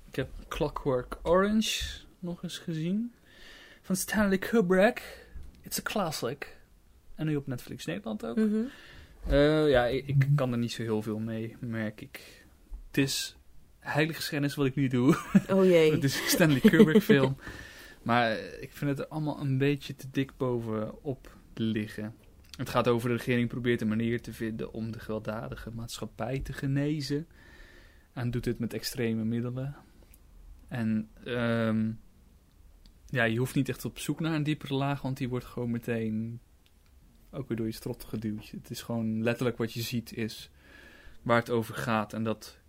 ik heb Clockwork Orange nog eens gezien. Van Stanley Kubrick. It's a classic. En nu op Netflix Nederland ook. Eh, ja, ik, ik kan er niet zo heel veel mee, merk ik. Het is heiligschennis wat ik nu doe. [LAUGHS] Oh jee. Het is een Stanley Kubrick [LAUGHS] film. Maar eh, ik vind het er allemaal een beetje te dik bovenop liggen. Het gaat over de regering probeert een manier te vinden om de gewelddadige maatschappij te genezen. En doet dit met extreme middelen. En ehm, ja, je hoeft niet echt op zoek naar een diepere laag, want die wordt gewoon meteen ook weer door je strot geduwd. Het is gewoon letterlijk wat je ziet is waar het over gaat. En dat,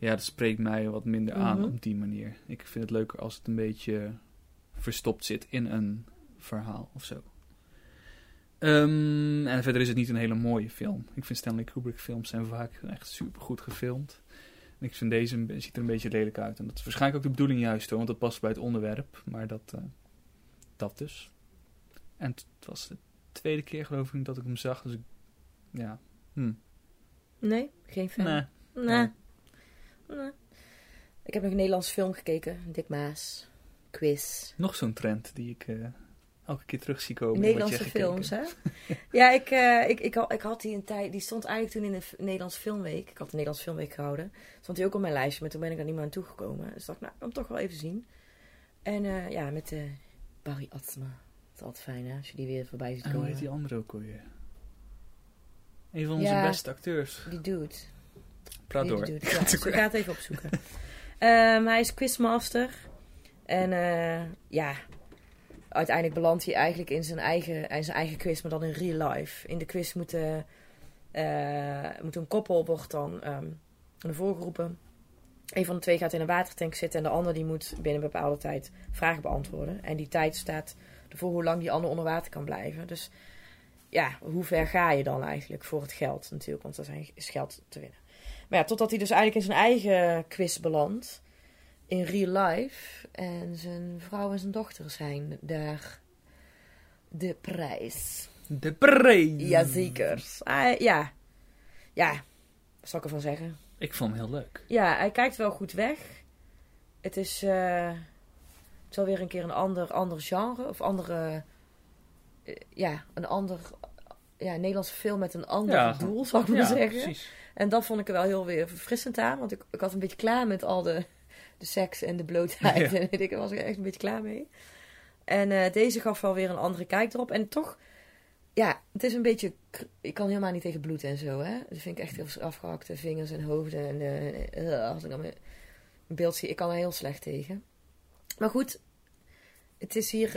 ja, dat spreekt mij wat minder aan Mhm. op die manier. Ik vind het leuker als het een beetje verstopt zit in een verhaal of zo. Ehm, en verder is het niet een hele mooie film. Ik vind Stanley Kubrick films zijn vaak echt super goed gefilmd. En ik vind deze ziet er een beetje lelijk uit. En dat is waarschijnlijk ook de bedoeling juist hoor, want dat past bij het onderwerp. Maar dat, eh, dat dus. En het was de tweede keer geloof ik dat ik hem zag. Dus ik, ja. Hm. Nee, geen fan. Nee. Nee. Nee. Nee. Ik heb nog een Nederlandse film gekeken. Dick Maas. Quiz. Nog zo'n trend die ik eh, elke keer terug zie komen. Nederlandse films, hè? ja, ik, eh, ik, ik, had, ik had die een tijd... Die stond eigenlijk toen in de Nederlandse Filmweek. Ik had de Nederlandse Filmweek gehouden. Stond die ook op mijn lijstje, maar toen ben ik er niet meer aan toegekomen. Dus dacht ik, nou, hem toch wel even zien. En eh, ja, met eh Barry Atsma. Dat is altijd fijn, hè? Als je die weer voorbij ziet En hoe komen. heet die andere ook alweer? Een van onze Ja. beste acteurs. Die dude. Praat door. Ja, [LAUGHS] dus ik ga het even opzoeken. Ehm, hij is quizmaster. En eh, ja, uiteindelijk belandt hij eigenlijk in zijn, eigen, in zijn eigen quiz, maar dan in real life. In de quiz moet, eh, moet een koppel wordt dan ehm naar voren geroepen. Een van de twee gaat in een watertank zitten en de ander die moet binnen een bepaalde tijd vragen beantwoorden. En die tijd staat ervoor hoe lang die ander onder water kan blijven. Dus ja, hoe ver ga je dan eigenlijk voor het geld natuurlijk, want er zijn- is geld te winnen. Maar ja, totdat hij dus eigenlijk in zijn eigen quiz belandt. In real life. En zijn vrouw en zijn dochter zijn daar de prijs. De prijs. Jazeker. Hij- ja. Ja. Wat zal ik ervan zeggen? Ik vond hem heel leuk. Ja, hij kijkt wel goed weg. Het is, eh, het is wel weer een keer een ander, ander genre. Of andere... eh, ja, een ander... Ja, Nederlandse film met een ander Ja, doel, zou ik maar Ja, zeggen. precies. En dat vond ik er wel heel weer verfrissend aan. Want ik, ik had een beetje klaar met al de, de seks en de blootheid. Ja. En weet ik, was ik echt een beetje klaar mee. En eh, deze gaf wel weer een andere kijk erop. En toch, ja, het is een beetje... Ik kan helemaal niet tegen bloed en zo, hè. Dat vind ik echt heel afgehakte vingers en hoofden. En eh, eh, als ik dan een beeld zie, ik kan er heel slecht tegen. Maar goed, het is hier...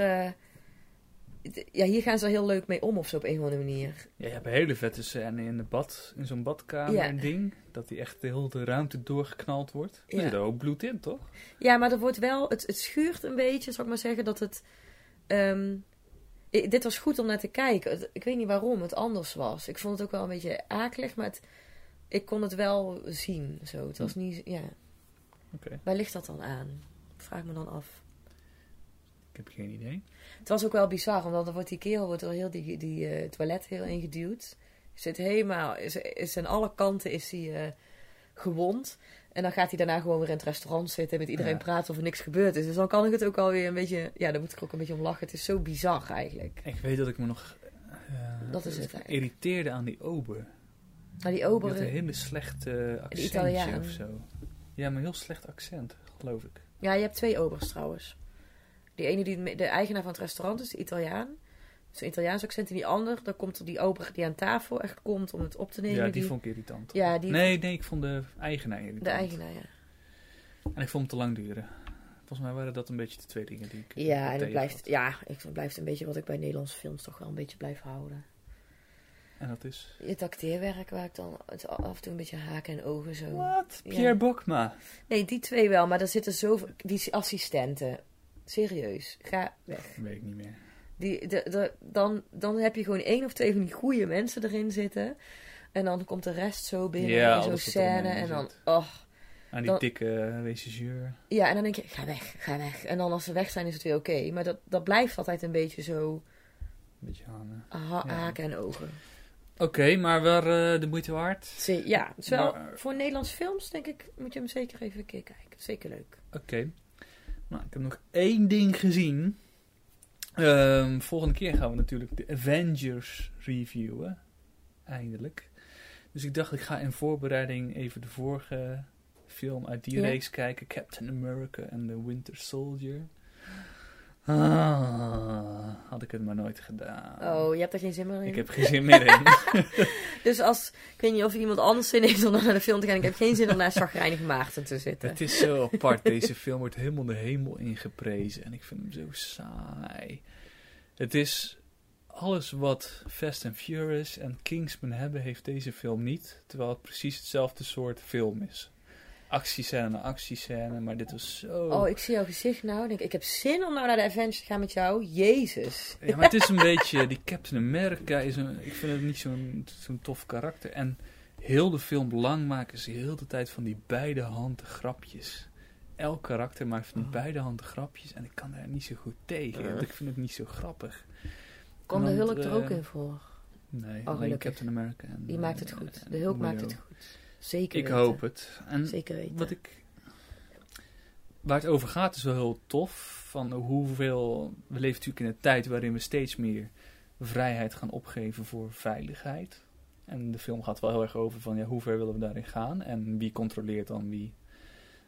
ja, hier gaan ze er heel leuk mee om of zo op een of andere manier. Ja, je hebt een hele vette scène in de bad, in zo'n badkamer Ja. en ding. Dat die echt de hele de ruimte doorgeknald wordt. Er Ja. zit ook bloed in, toch? Ja, maar er wordt wel, het, het schuurt een beetje, zal ik maar zeggen, dat het. ehm, dit was goed om naar te kijken. Ik weet niet waarom het anders was. Ik vond het ook wel een beetje akelig, maar het, ik kon het wel zien. Zo. Het was niet, ja. Oké, Waar ligt dat dan aan? Vraag me dan af. Ik heb geen idee. Het was ook wel bizar, omdat dan wordt die kerel wordt er heel die, die eh, toilet heel ingeduwd. Zit helemaal, is, is aan alle kanten is hij eh, gewond. En dan gaat hij daarna gewoon weer in het restaurant zitten en met iedereen Ja. praten of er niks gebeurd is. Dus dan kan ik het ook alweer een beetje, ja, daar moet ik ook een beetje om lachen. Het is zo bizar eigenlijk. Ik weet dat ik me nog... eh, Dat is het eigenlijk. irriteerde aan die ober. Maar die Die had een hele slechte accentje of zo. Ja, maar een heel slecht accent, geloof ik. ja, je hebt twee obers trouwens. Die ene die de eigenaar van het restaurant is, Italiaan. zo'n Italiaans accent. En die ander, dan komt er die ober die aan tafel echt komt om het op te nemen. Ja, die vond ik irritant. Ja, die- Nee, nee, ik vond de eigenaar irritant. De eigenaar, ja. En ik vond hem te lang duren. Volgens mij waren dat een beetje de twee dingen die ik Ja, en het blijft, had. ja, ik, het blijft een beetje wat ik bij Nederlandse films toch wel een beetje blijf houden. En dat is... Het acteerwerk waar ik dan af en toe een beetje haken en ogen zo. Wat? Ja. Pierre Bokma. Nee, die twee wel, maar er zitten zoveel... Die assistenten. Serieus, ga weg. Weet ik niet meer. Die, de, de, dan, dan heb je gewoon één of twee van die goede mensen erin zitten. En dan komt de rest zo binnen Ja, alles wat scène. En dan, oh. Aan die Dan- dikke eh, regisseur. Ja, en dan denk je, ga weg, ga weg. En dan als ze weg zijn is het weer oké. Maar dat, dat blijft altijd een beetje zo Een beetje aan. eh. ha- Ja. haken en ogen. Oké, maar waar eh, de moeite waard? Ja, het is wel, Maar- voor Nederlandse films denk ik, moet je hem zeker even een keer kijken. Zeker leuk. Oké. Nou, ik heb nog één ding gezien. Ehm, volgende keer gaan we natuurlijk de Avengers reviewen. Eindelijk. Dus ik dacht, ik ga in voorbereiding even de vorige film uit die Ja. reeks kijken. Captain America and the Winter Soldier. Ah, had ik het maar nooit gedaan. Oh, je hebt er geen zin meer in? Ik heb geen zin meer in. [LAUGHS] Dus als, ik weet niet of iemand anders zin heeft om naar de film te gaan. Ik heb geen zin om naar Zagrijnig Maarten te zitten. Het is zo apart. Deze film wordt helemaal de hemel ingeprezen. En ik vind hem zo saai. Het is alles wat Fast and Furious en Kingsman hebben, heeft deze film niet. Terwijl het precies hetzelfde soort film is. Actiescène actiescène. Maar dit was zo... Oh, ik zie jouw gezicht nou. Ik Denk, ik heb zin om nou naar de Avengers te gaan met jou. Jezus. Ja, maar het is een [LAUGHS] beetje... Die Captain America is een... Ik vind het niet zo'n zo'n tof karakter. En heel de film lang maken ze heel de tijd van die beide handen grapjes. Elk karakter maakt van die Oh. beide handen grapjes. En ik kan daar niet zo goed tegen. Want ik vind het niet zo grappig. Komt de Hulk er eh, ook in voor? Nee, alleen gelukkig. Captain America. En, Die eh, maakt het goed. en De Hulk maakt het goed. Zeker Ik weten. hoop het. En Zeker weten. wat ik... Waar het over gaat is wel heel tof. Van hoeveel... We leven natuurlijk in een tijd waarin we steeds meer vrijheid gaan opgeven voor veiligheid. En de film gaat wel heel erg over van ja, hoe ver willen we daarin gaan? En wie controleert dan wie,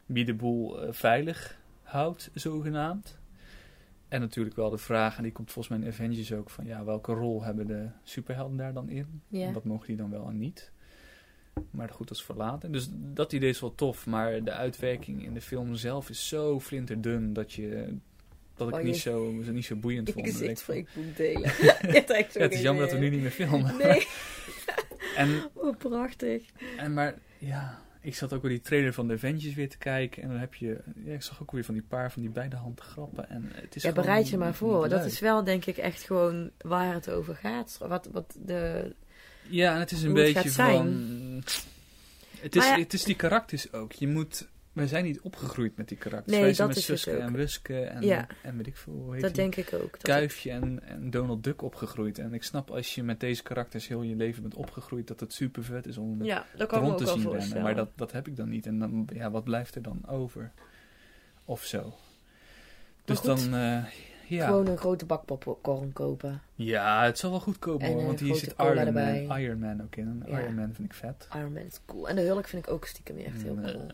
wie de boel eh, veilig houdt, zogenaamd. En natuurlijk wel de vraag, en die komt volgens mij in Avengers ook, van ja, welke rol hebben de superhelden daar dan in? Ja. En wat mogen die dan wel en niet? Maar goed, dat is verlaten. Dus dat idee is wel tof, maar de uitwerking in de film zelf is zo flinterdun dat je... Dat ik Oh, niet, zo, niet zo boeiend vond. Gezicht ik van van, ik moet delen. [LAUGHS] [LAUGHS] Ja, het is jammer dat we nu niet meer filmen. Nee, [LAUGHS] En oh, prachtig. En maar ja, ik zat ook weer die trailer van de Avengers weer te kijken. En dan heb je, ja, ik zag ook weer van die paar van die beide handen grappen. En het is Ja, bereid je maar voor. Dat is wel denk ik echt gewoon waar het over gaat. Wat, wat de... Ja, en het is een hoe het beetje zijn. van... Het is, ja- het is die karakters ook. Je moet... Wij zijn niet opgegroeid met die karakters. Nee, Wij zijn met het Suske en Wuske en, Ja. en weet ik veel, hoe heet Dat die? denk ik ook. Dat Kuifje en, en Donald Duck opgegroeid. En ik snap als je met deze karakters heel je leven bent opgegroeid, dat het super vet is om ja, dat kan rond ook te zien rennen. Maar dat, dat heb ik dan niet. En dan, ja, wat blijft er dan over? Of zo. Dus dan, eh, ja. Gewoon een grote bak popcorn kopen. Ja, het zal wel goed komen En hoor. een Want hier zit Iron Man. Iron Man ook in. Ja. Iron Man vind ik vet. Iron Man is cool. En de Hulk vind ik ook stiekem echt heel cool.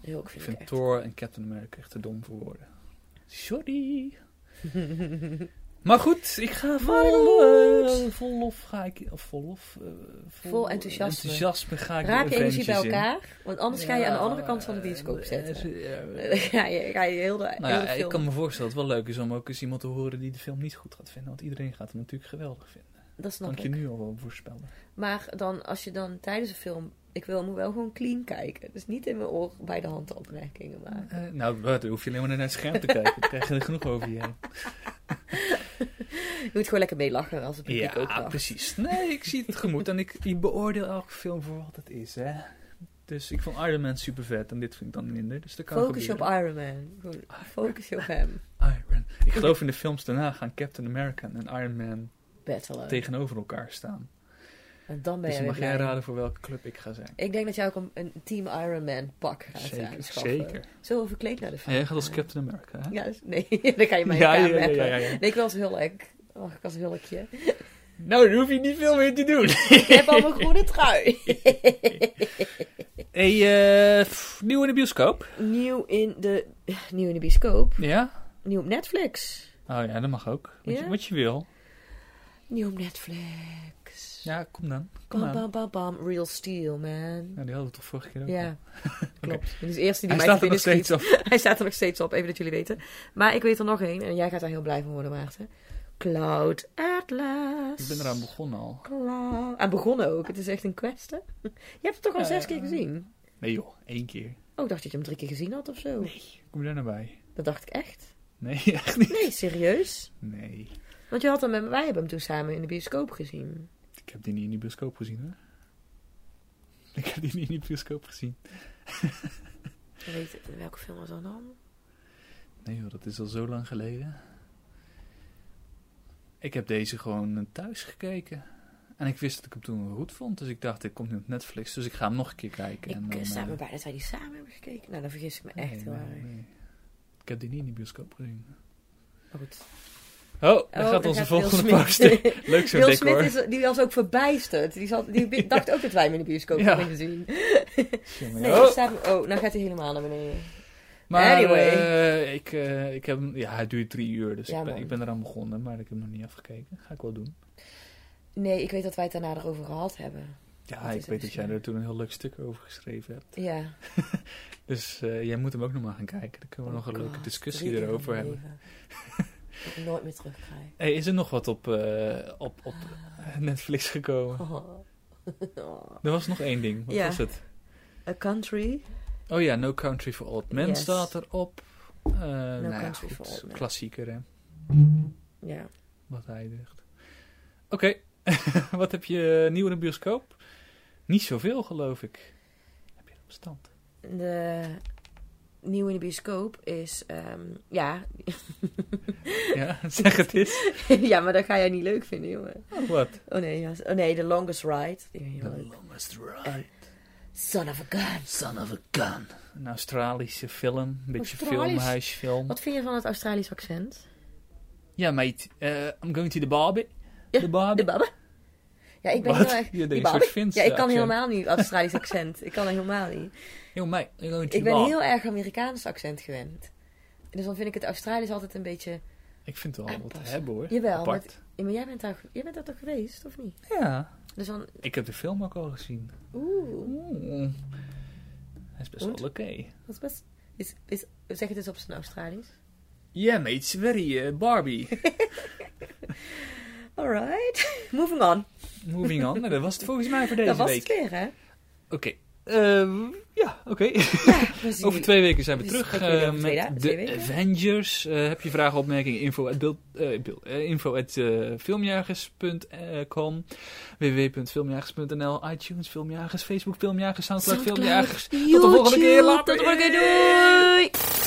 De Hulk Ik vind ik, vind echt. Thor en Captain America echt te dom voor woorden. Sorry. [LAUGHS] maar goed, ik ga vol, eh, vol lof ga ik, of vol lof, eh, Vol enthousiasme. enthousiasme ga ik Raak je energie bij in. elkaar. Want anders ga je aan de andere kant van de bioscoop eh, zetten. eh, [LAUGHS] Dan ga je, ga je heel de, Nou heel ja, de film... ik kan me voorstellen dat het wel leuk is om ook eens iemand te horen die de film niet goed gaat vinden. Want iedereen gaat hem natuurlijk geweldig vinden. Dat snap kan ik je nu al wel voorspellen. Maar dan, als je dan tijdens een film... Ik wil moet wel gewoon clean kijken. Dus niet in mijn oor bij de hand opmerkingen maken. Eh, nou, wat, dan hoef je alleen maar naar het scherm te kijken. Dan krijg je er genoeg over je heen. [LAUGHS] Je moet gewoon lekker meelachen als het publiek ook Ja, precies. Nee, ik zie het tegemoet. En ik, ik beoordeel elke film voor wat het is, hè. Dus ik vond Iron Man super vet en dit vind ik dan minder. Dus dat kan Focus je op. Iron Man. Focus je op hem. Iron Ik geloof in de films daarna gaan Captain America en Iron Man Battelen. tegenover elkaar staan. En dan ben Dus je mag jij raden voor welke club ik ga zijn. Ik denk dat jij ook een, een Team Iron Man pak gaat Zeker, zeker. We verkleed naar de En film jij gaat als? Captain America, hè? Ja, dus- nee. [LAUGHS] dan ga je mij Ja, ja, ja, ja, ja. Nee, ik wil als hulk. Mag ik als hulkje? [LAUGHS] Nou, dan hoef je niet veel meer te doen. [LAUGHS] ik heb al mijn groene trui. hey, pff, nieuw in de bioscoop. nieuw in de... Nieuw in de bioscoop. Ja? Nieuw op Netflix. Oh ja, dat mag ook. Wat, je, wat je wil. Nieuw Netflix. Ja, kom dan. Kom Bam, aan. bam, bam, bam. Real Steel, man. Ja, die hadden we toch vorige keer ook. Ja, [LAUGHS] klopt. [LAUGHS] Dit is de eerste die Hij staat er nog steeds op. [LAUGHS] Hij staat er nog steeds op, even dat jullie weten. Maar ik weet er nog één en jij gaat daar heel blij van worden, Maarten. Cloud Atlas. Ik ben eraan begonnen al. Cloud. En begonnen ook. Het is echt een quest, hè? Je hebt het toch al zes keer gezien? Nee joh, één keer. Oh, ik dacht dat je hem drie keer gezien had of zo. Kom je daar nou bij? Dat dacht ik echt. Nee, echt niet. Nee, serieus? Nee. Want je had hem met wij hebben hem toen samen in de bioscoop gezien. Ik heb die niet in die bioscoop gezien hoor. Ik heb die niet in die bioscoop gezien. Je weet, welke film was dat dan? Nee joh, dat is al zo lang geleden. Ik heb deze gewoon eh, thuis gekeken. En ik wist dat ik hem toen goed vond. Dus ik dacht, dit komt nu op Netflix. Dus ik ga hem nog een keer kijken. Ik en eh, dan, sta me eh, bij dat wij die samen hebben gekeken. Nou, dan vergis ik me echt nee, heel nee, erg. nee. Ik heb die niet in die bioscoop gezien. Maar goed. Oh, daar Oh, gaat onze gaat Will volgende poster. [LAUGHS] Leuk zo'n Will decor. Smith is, die was ook verbijsterd. Die, zat, die [LAUGHS] dacht ook dat wij hem in de bioscoop Ja. hadden gezien. [LAUGHS] Nee, oh. staat, oh, nou gaat hij helemaal naar beneden. Maar Anyway. eh, ik, eh, ik heb, ja, hij duurt drie uur, dus Ja, ik, ben, ik ben eraan begonnen, maar ik heb nog niet afgekeken. Ga ik wel doen. Nee, ik weet dat wij het daarna erover gehad hebben. Ja, Dat ik weet dat zo. jij er toen een heel leuk stuk over geschreven hebt. Ja. Dus eh, jij moet hem ook nog maar gaan kijken. Dan kunnen we nog een Oh leuke discussie erover hebben. Ik nooit meer terugkrijg. Hey, is er nog wat op, eh, op, op Netflix gekomen? Oh. [LAUGHS] Oh. Er was nog één ding. Wat Ja. was het? A Country. Oh ja, No Country for Old Men Yes. staat erop. Uh, nou ja, Country goed, for Old Men. Klassieker, hè. Ja. Wat hij zegt. Oké, [LAUGHS] wat heb je nieuw in de bioscoop? Niet zoveel, geloof ik. Heb je dat bestand? De nieuw in de bioscoop is... ehm, ja. [LAUGHS] Ja, [LAUGHS] zeg het eens. ja, maar dat ga jij niet leuk vinden, jongen. Oh, wat? Oh nee, ja. oh nee, The Longest Ride. The leuk. longest ride. En Son of a Gun. Son of a gun. Een Australische film. Een beetje filmhuisfilm. Wat vind je van het Australisch accent? Ja, mate. eh, I'm going to the Barbie. Ja, De Barbie. De? Ja, ik ben Wat? heel erg... Je soort Fins Ja, ik kan accent. helemaal niet Australisch accent. Ik kan dat helemaal niet. Yo, mate. Ik ben heel erg Amerikaans accent gewend. Dus dan vind ik het Australisch altijd een beetje... Ik vind het wel wat te Aanpassen. hebben, hoor. Jawel, Ja, maar jij bent, daar, jij bent daar toch geweest, of niet? Ja. Dus dan... Ik heb de film ook al gezien. Oeh, Oeh. Hij is best wel oké. dat is best... Is, is, zeg het eens op zijn Australisch. Yeah, mate. It's very uh, Barbie. [LAUGHS] Alright. [LAUGHS] Moving on. Moving on. Nou, dat was het volgens mij voor deze dat was week. het weer, hè? Oké. Ehm, ja, oké. [LAUGHS] Over twee weken zijn we terug eh, twee met de twee weken. Avengers. Eh, heb je vragen, opmerkingen? Info at, beeld, eh, beeld- eh, info at filmjagers.com www.filmjagers.nl iTunes Filmjagers, Facebook Filmjagers, Soundcloud, Soundcloud, Filmjagers. Tot de volgende keer. Later. Tot de volgende keer. Doei!